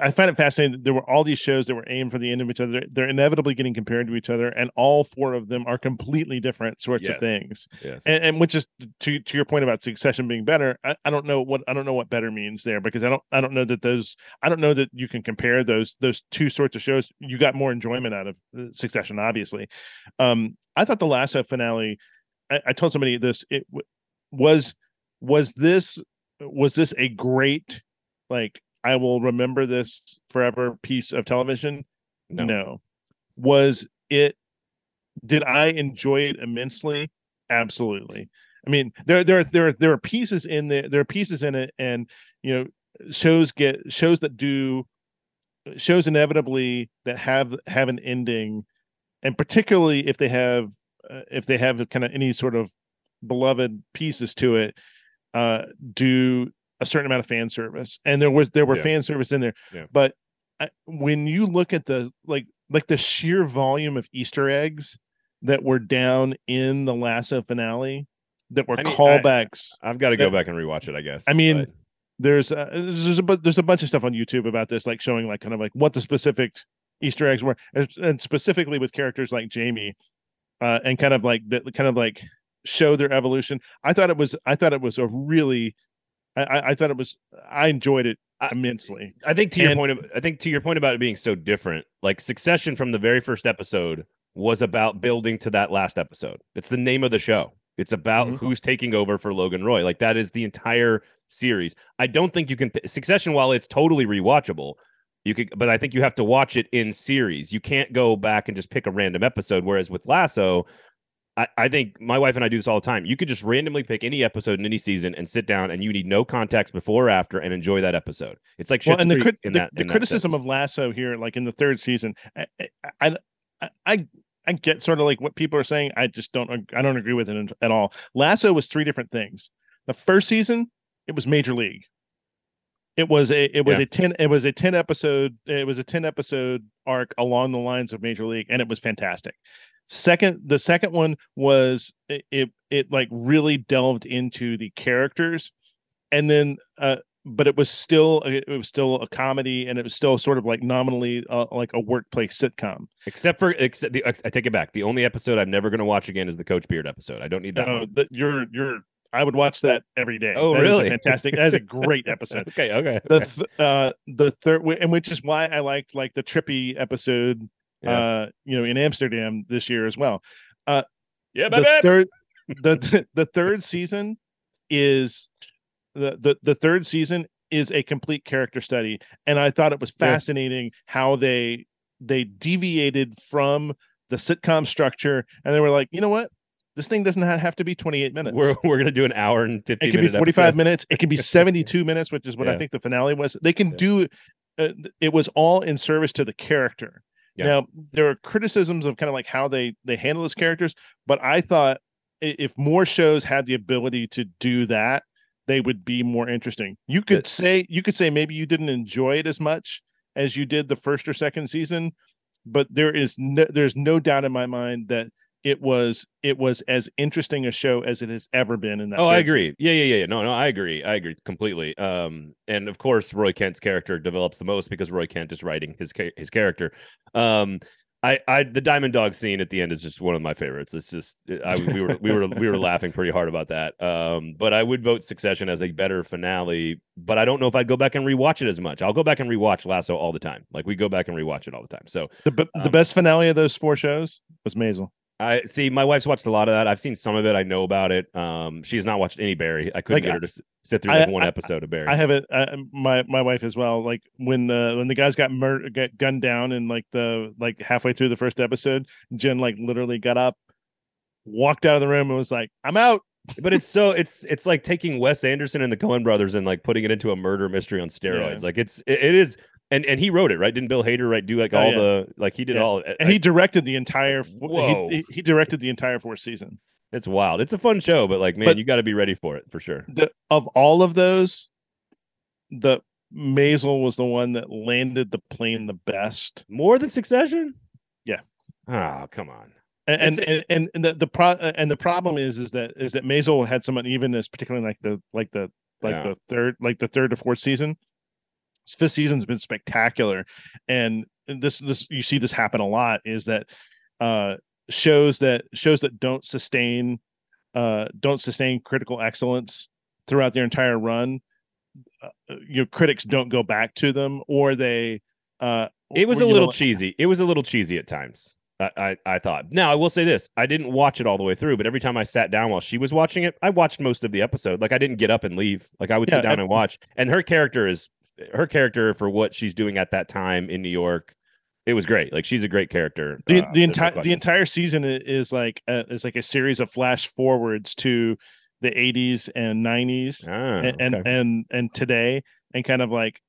I find it fascinating that there were all these shows that were aimed for the end of each other. They're inevitably getting compared to each other, and all four of them are completely different sorts Yes. of things. yes. And, and which is to to your point about Succession being better. I, I don't know what I don't know what better means there because I don't I don't know that those I don't know that you can compare those those two sorts of shows. You got more enjoyment out of uh, Succession, obviously. Um, I thought the Lasso finale. I, I told somebody this. It w- was was this was this a great like I will remember this forever piece of television? No. Was it did I enjoy it immensely? Absolutely. I mean, there there there there are pieces in there there are pieces in it and you know shows get shows that do shows inevitably that have have an ending and particularly if they have uh, if they have kind of any sort of beloved pieces to it uh do a certain amount of fan service and there was there were Yeah. fan service in there Yeah. but I, when you look at the like like the sheer volume of easter eggs that were down in the lasso finale that were I mean, callbacks I've got to go that- back and rewatch it, I guess. I mean, but- there's uh, there's a there's a bunch of stuff on YouTube about this, like showing like kind of like what the specific Easter eggs were, and, and specifically with characters like Jamie, uh, and kind of like that kind of like show their evolution. I thought it was I thought it was a really, I I, I thought it was I enjoyed it immensely. I think to your point of I think to your point about it being so different, like Succession from the very first episode was about building to that last episode. It's the name of the show. It's about Mhm. who's taking over for Logan Roy. Like that is the entire series. I don't think you can Succession while it's totally rewatchable. You could but I think you have to watch it in series. You can't go back and just pick a random episode whereas with Lasso I, I think my wife and I do this all the time. You could just randomly pick any episode in any season and sit down, and you need no context before or after, and enjoy that episode. It's like Well, and the in the, that the criticism of Lasso here, like in the third season, I I, I I I get sort of like what people are saying. I just don't I don't agree with it at all. Lasso was three different things. The first season, it was Major League. It was a it was Yeah. a ten it was a ten episode it was a ten episode arc along the lines of Major League, and it was fantastic. Second, the second one was it it, it like really delved into the characters, and then uh but it was still it was still a comedy and it was still sort of like nominally uh, like a workplace sitcom. except for except the, I take it back. The only episode I'm never going to watch again is the Coach Beard episode. I don't need that. One. that you're you're I would watch that every day. Oh, That really? fantastic. That is a great episode. okay, okay. The th- uh the third and which is why I liked like the trippy episode Yeah. uh you know in Amsterdam this year as well. Uh, yeah, the third the the third season is the, the the third season is a complete character study and i thought it was Yeah. fascinating how they they deviated from the sitcom structure and they were like you know what this thing doesn't have to be 28 minutes We're we're gonna do an hour and fifty. it can be 45 episodes. minutes it can be 72 minutes which is what Yeah. i think the finale was they can Yeah. do uh, it was all in service to the character Yeah. now there are criticisms of kind of like how they they handle those characters but i thought if more shows had the ability to do that they would be more interesting you could But- say you could say maybe you didn't enjoy it as much as you did the first or second season but there is no there's no doubt in my mind that it was it was as interesting a show as it has ever been in that Oh, I agree. Yeah, yeah, yeah, yeah. No, no, I agree. I agree completely. Um, and of course, Roy Kent's character develops the most because Roy Kent is writing his his character. Um, I, I, the Diamond Dog scene at the end is just one of my favorites. It's just, I, we were, we were, we were laughing pretty hard about that. Um, but I would vote Succession as a better finale. But I don't know if I'd go back and rewatch it as much. I'll go back and rewatch Lasso all the time. Like we go back and rewatch it all the time. So the the um, best finale of those four shows was Maisel. I see. My wife's watched a lot of that. I've seen some of it. I know about it. Um, she has not watched any Barry. I couldn't like, get her to sit through like I, one I, episode of Barry. I haven't. Uh, my my wife as well. Like when uh, when the guys got murdered, got gunned down, and like the like halfway through the first episode, Jen like literally got up, walked out of the room, and was like, "I'm out." but it's so it's it's like taking Wes Anderson and the Coen brothers and like putting it into a murder mystery on steroids. Yeah. Like it's it, it is and and he wrote it right didn't bill hader right do like oh, all yeah. the like he did yeah. all and he directed the entire Whoa. He, he, directed the entire fourth season it's wild it's a fun show but like man but you got to be ready for it for sure the, of all of those the Maisel was the one that landed the plane the best more than succession yeah oh come on and and, and, and the the pro and the problem is is that is that Maisel had some unevenness particularly like the like the like yeah. the third like the third or fourth season fifth season's been spectacular and this this you see this happen a lot is that uh shows that shows that don't sustain uh don't sustain critical excellence throughout their entire run uh, your critics don't go back to them or they uh it was a little know, cheesy it was a little cheesy at times I, I, I thought. Now I will say this: I didn't watch it all the way through, but every time I sat down while she was watching it, I watched most of the episode. Like I didn't get up and leave. Like I would yeah, sit down I, and watch. And her character is her character for what she's doing at that time in New York. It was great. Like she's a great character. The, uh, the entire no the entire season is like a, is like a series of flash forwards to the 80s and 90s ah, and, okay. and and and today and kind of like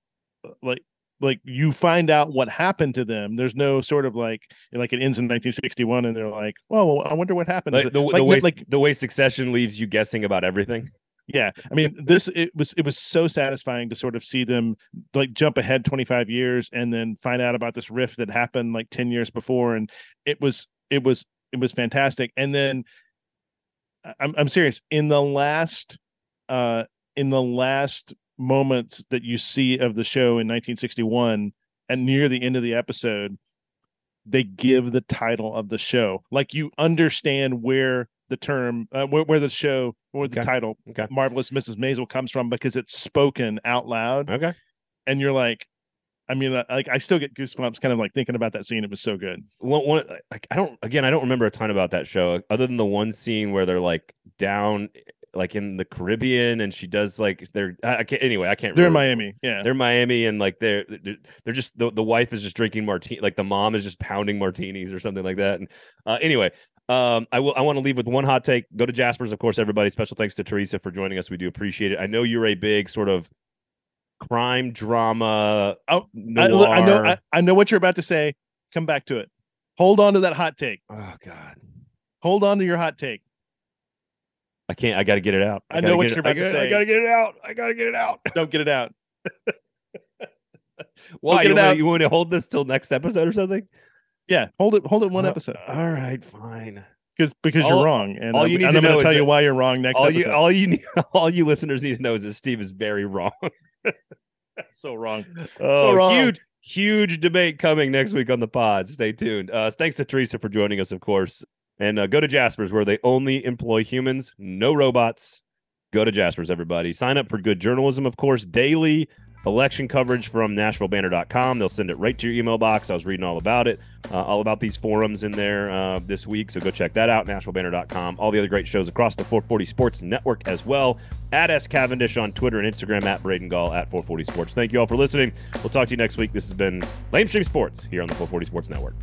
like like you find out what happened to them. There's no sort of like like it ends in 1961, and they're like, "Oh, I wonder what happened." Like the, like, the way like the way Succession leaves you guessing about everything yeah i mean this it was it was so satisfying to sort of see them like jump ahead 25 years and then find out about this rift that happened like 10 years before and it was it was it was fantastic. And then i'm i'm serious in the last uh in the last moments that you see of the show in 1961 and near the end of the episode they give the title of the show. Like you understand where the term uh, where, where, the show or the okay. title okay. marvelous mrs maisel comes from because it's spoken out loud okay and you're like i mean uh, like i still get goosebumps kind of like thinking about that scene it was so good one, one like i don't again i don't remember a ton about that show other than the one scene where they're like down like in the Caribbean, and she does like they're I can't anyway. I can't. They're remember. in Miami, yeah. They're Miami, and like they're they're just the, the wife is just drinking martini, like the mom is just pounding martinis or something like that. And uh, anyway, um, I will. I want to leave with one hot take. Go to Jasper's, of course. Everybody, special thanks to Teresa for joining us. We do appreciate it. I know you're a big sort of crime drama. Oh, I, I, know. I, I, know what you're about to say. Come back to it. Hold on to that hot take. Oh God. Hold on to your hot take. I can't. I got to get it out. I, I know what you're about to say. I got to get it out. I got to get it out. Don't get it out. Why? You want, you want to hold this till next episode or something? Yeah, hold it. Hold it one uh, episode. All right, fine. Because because all, you're wrong, and all you need to I'm know tell you why you're wrong next. All episode. you all you need, all you listeners need to know is that Steve is very wrong. so wrong. Oh, so wrong. huge huge debate coming next week on the pod. Stay tuned. Uh, thanks to Teresa for joining us, of course. And uh, go to Jasper's where they only employ humans, no robots. Go to Jasper's, everybody. Sign up for good journalism, of course, daily election coverage from NashvilleBanner.com. They'll send it right to your email box. I was reading all about it, uh, all about these forums in there uh, this week. So go check that out, NashvilleBanner.com. All the other great shows across the 440 Sports Network as well. At S Cavendish on Twitter and Instagram, at Braden Gall, at 440 Sports. Thank you all for listening. We'll talk to you next week. This has been Lamestream Sports here on the 440 Sports Network.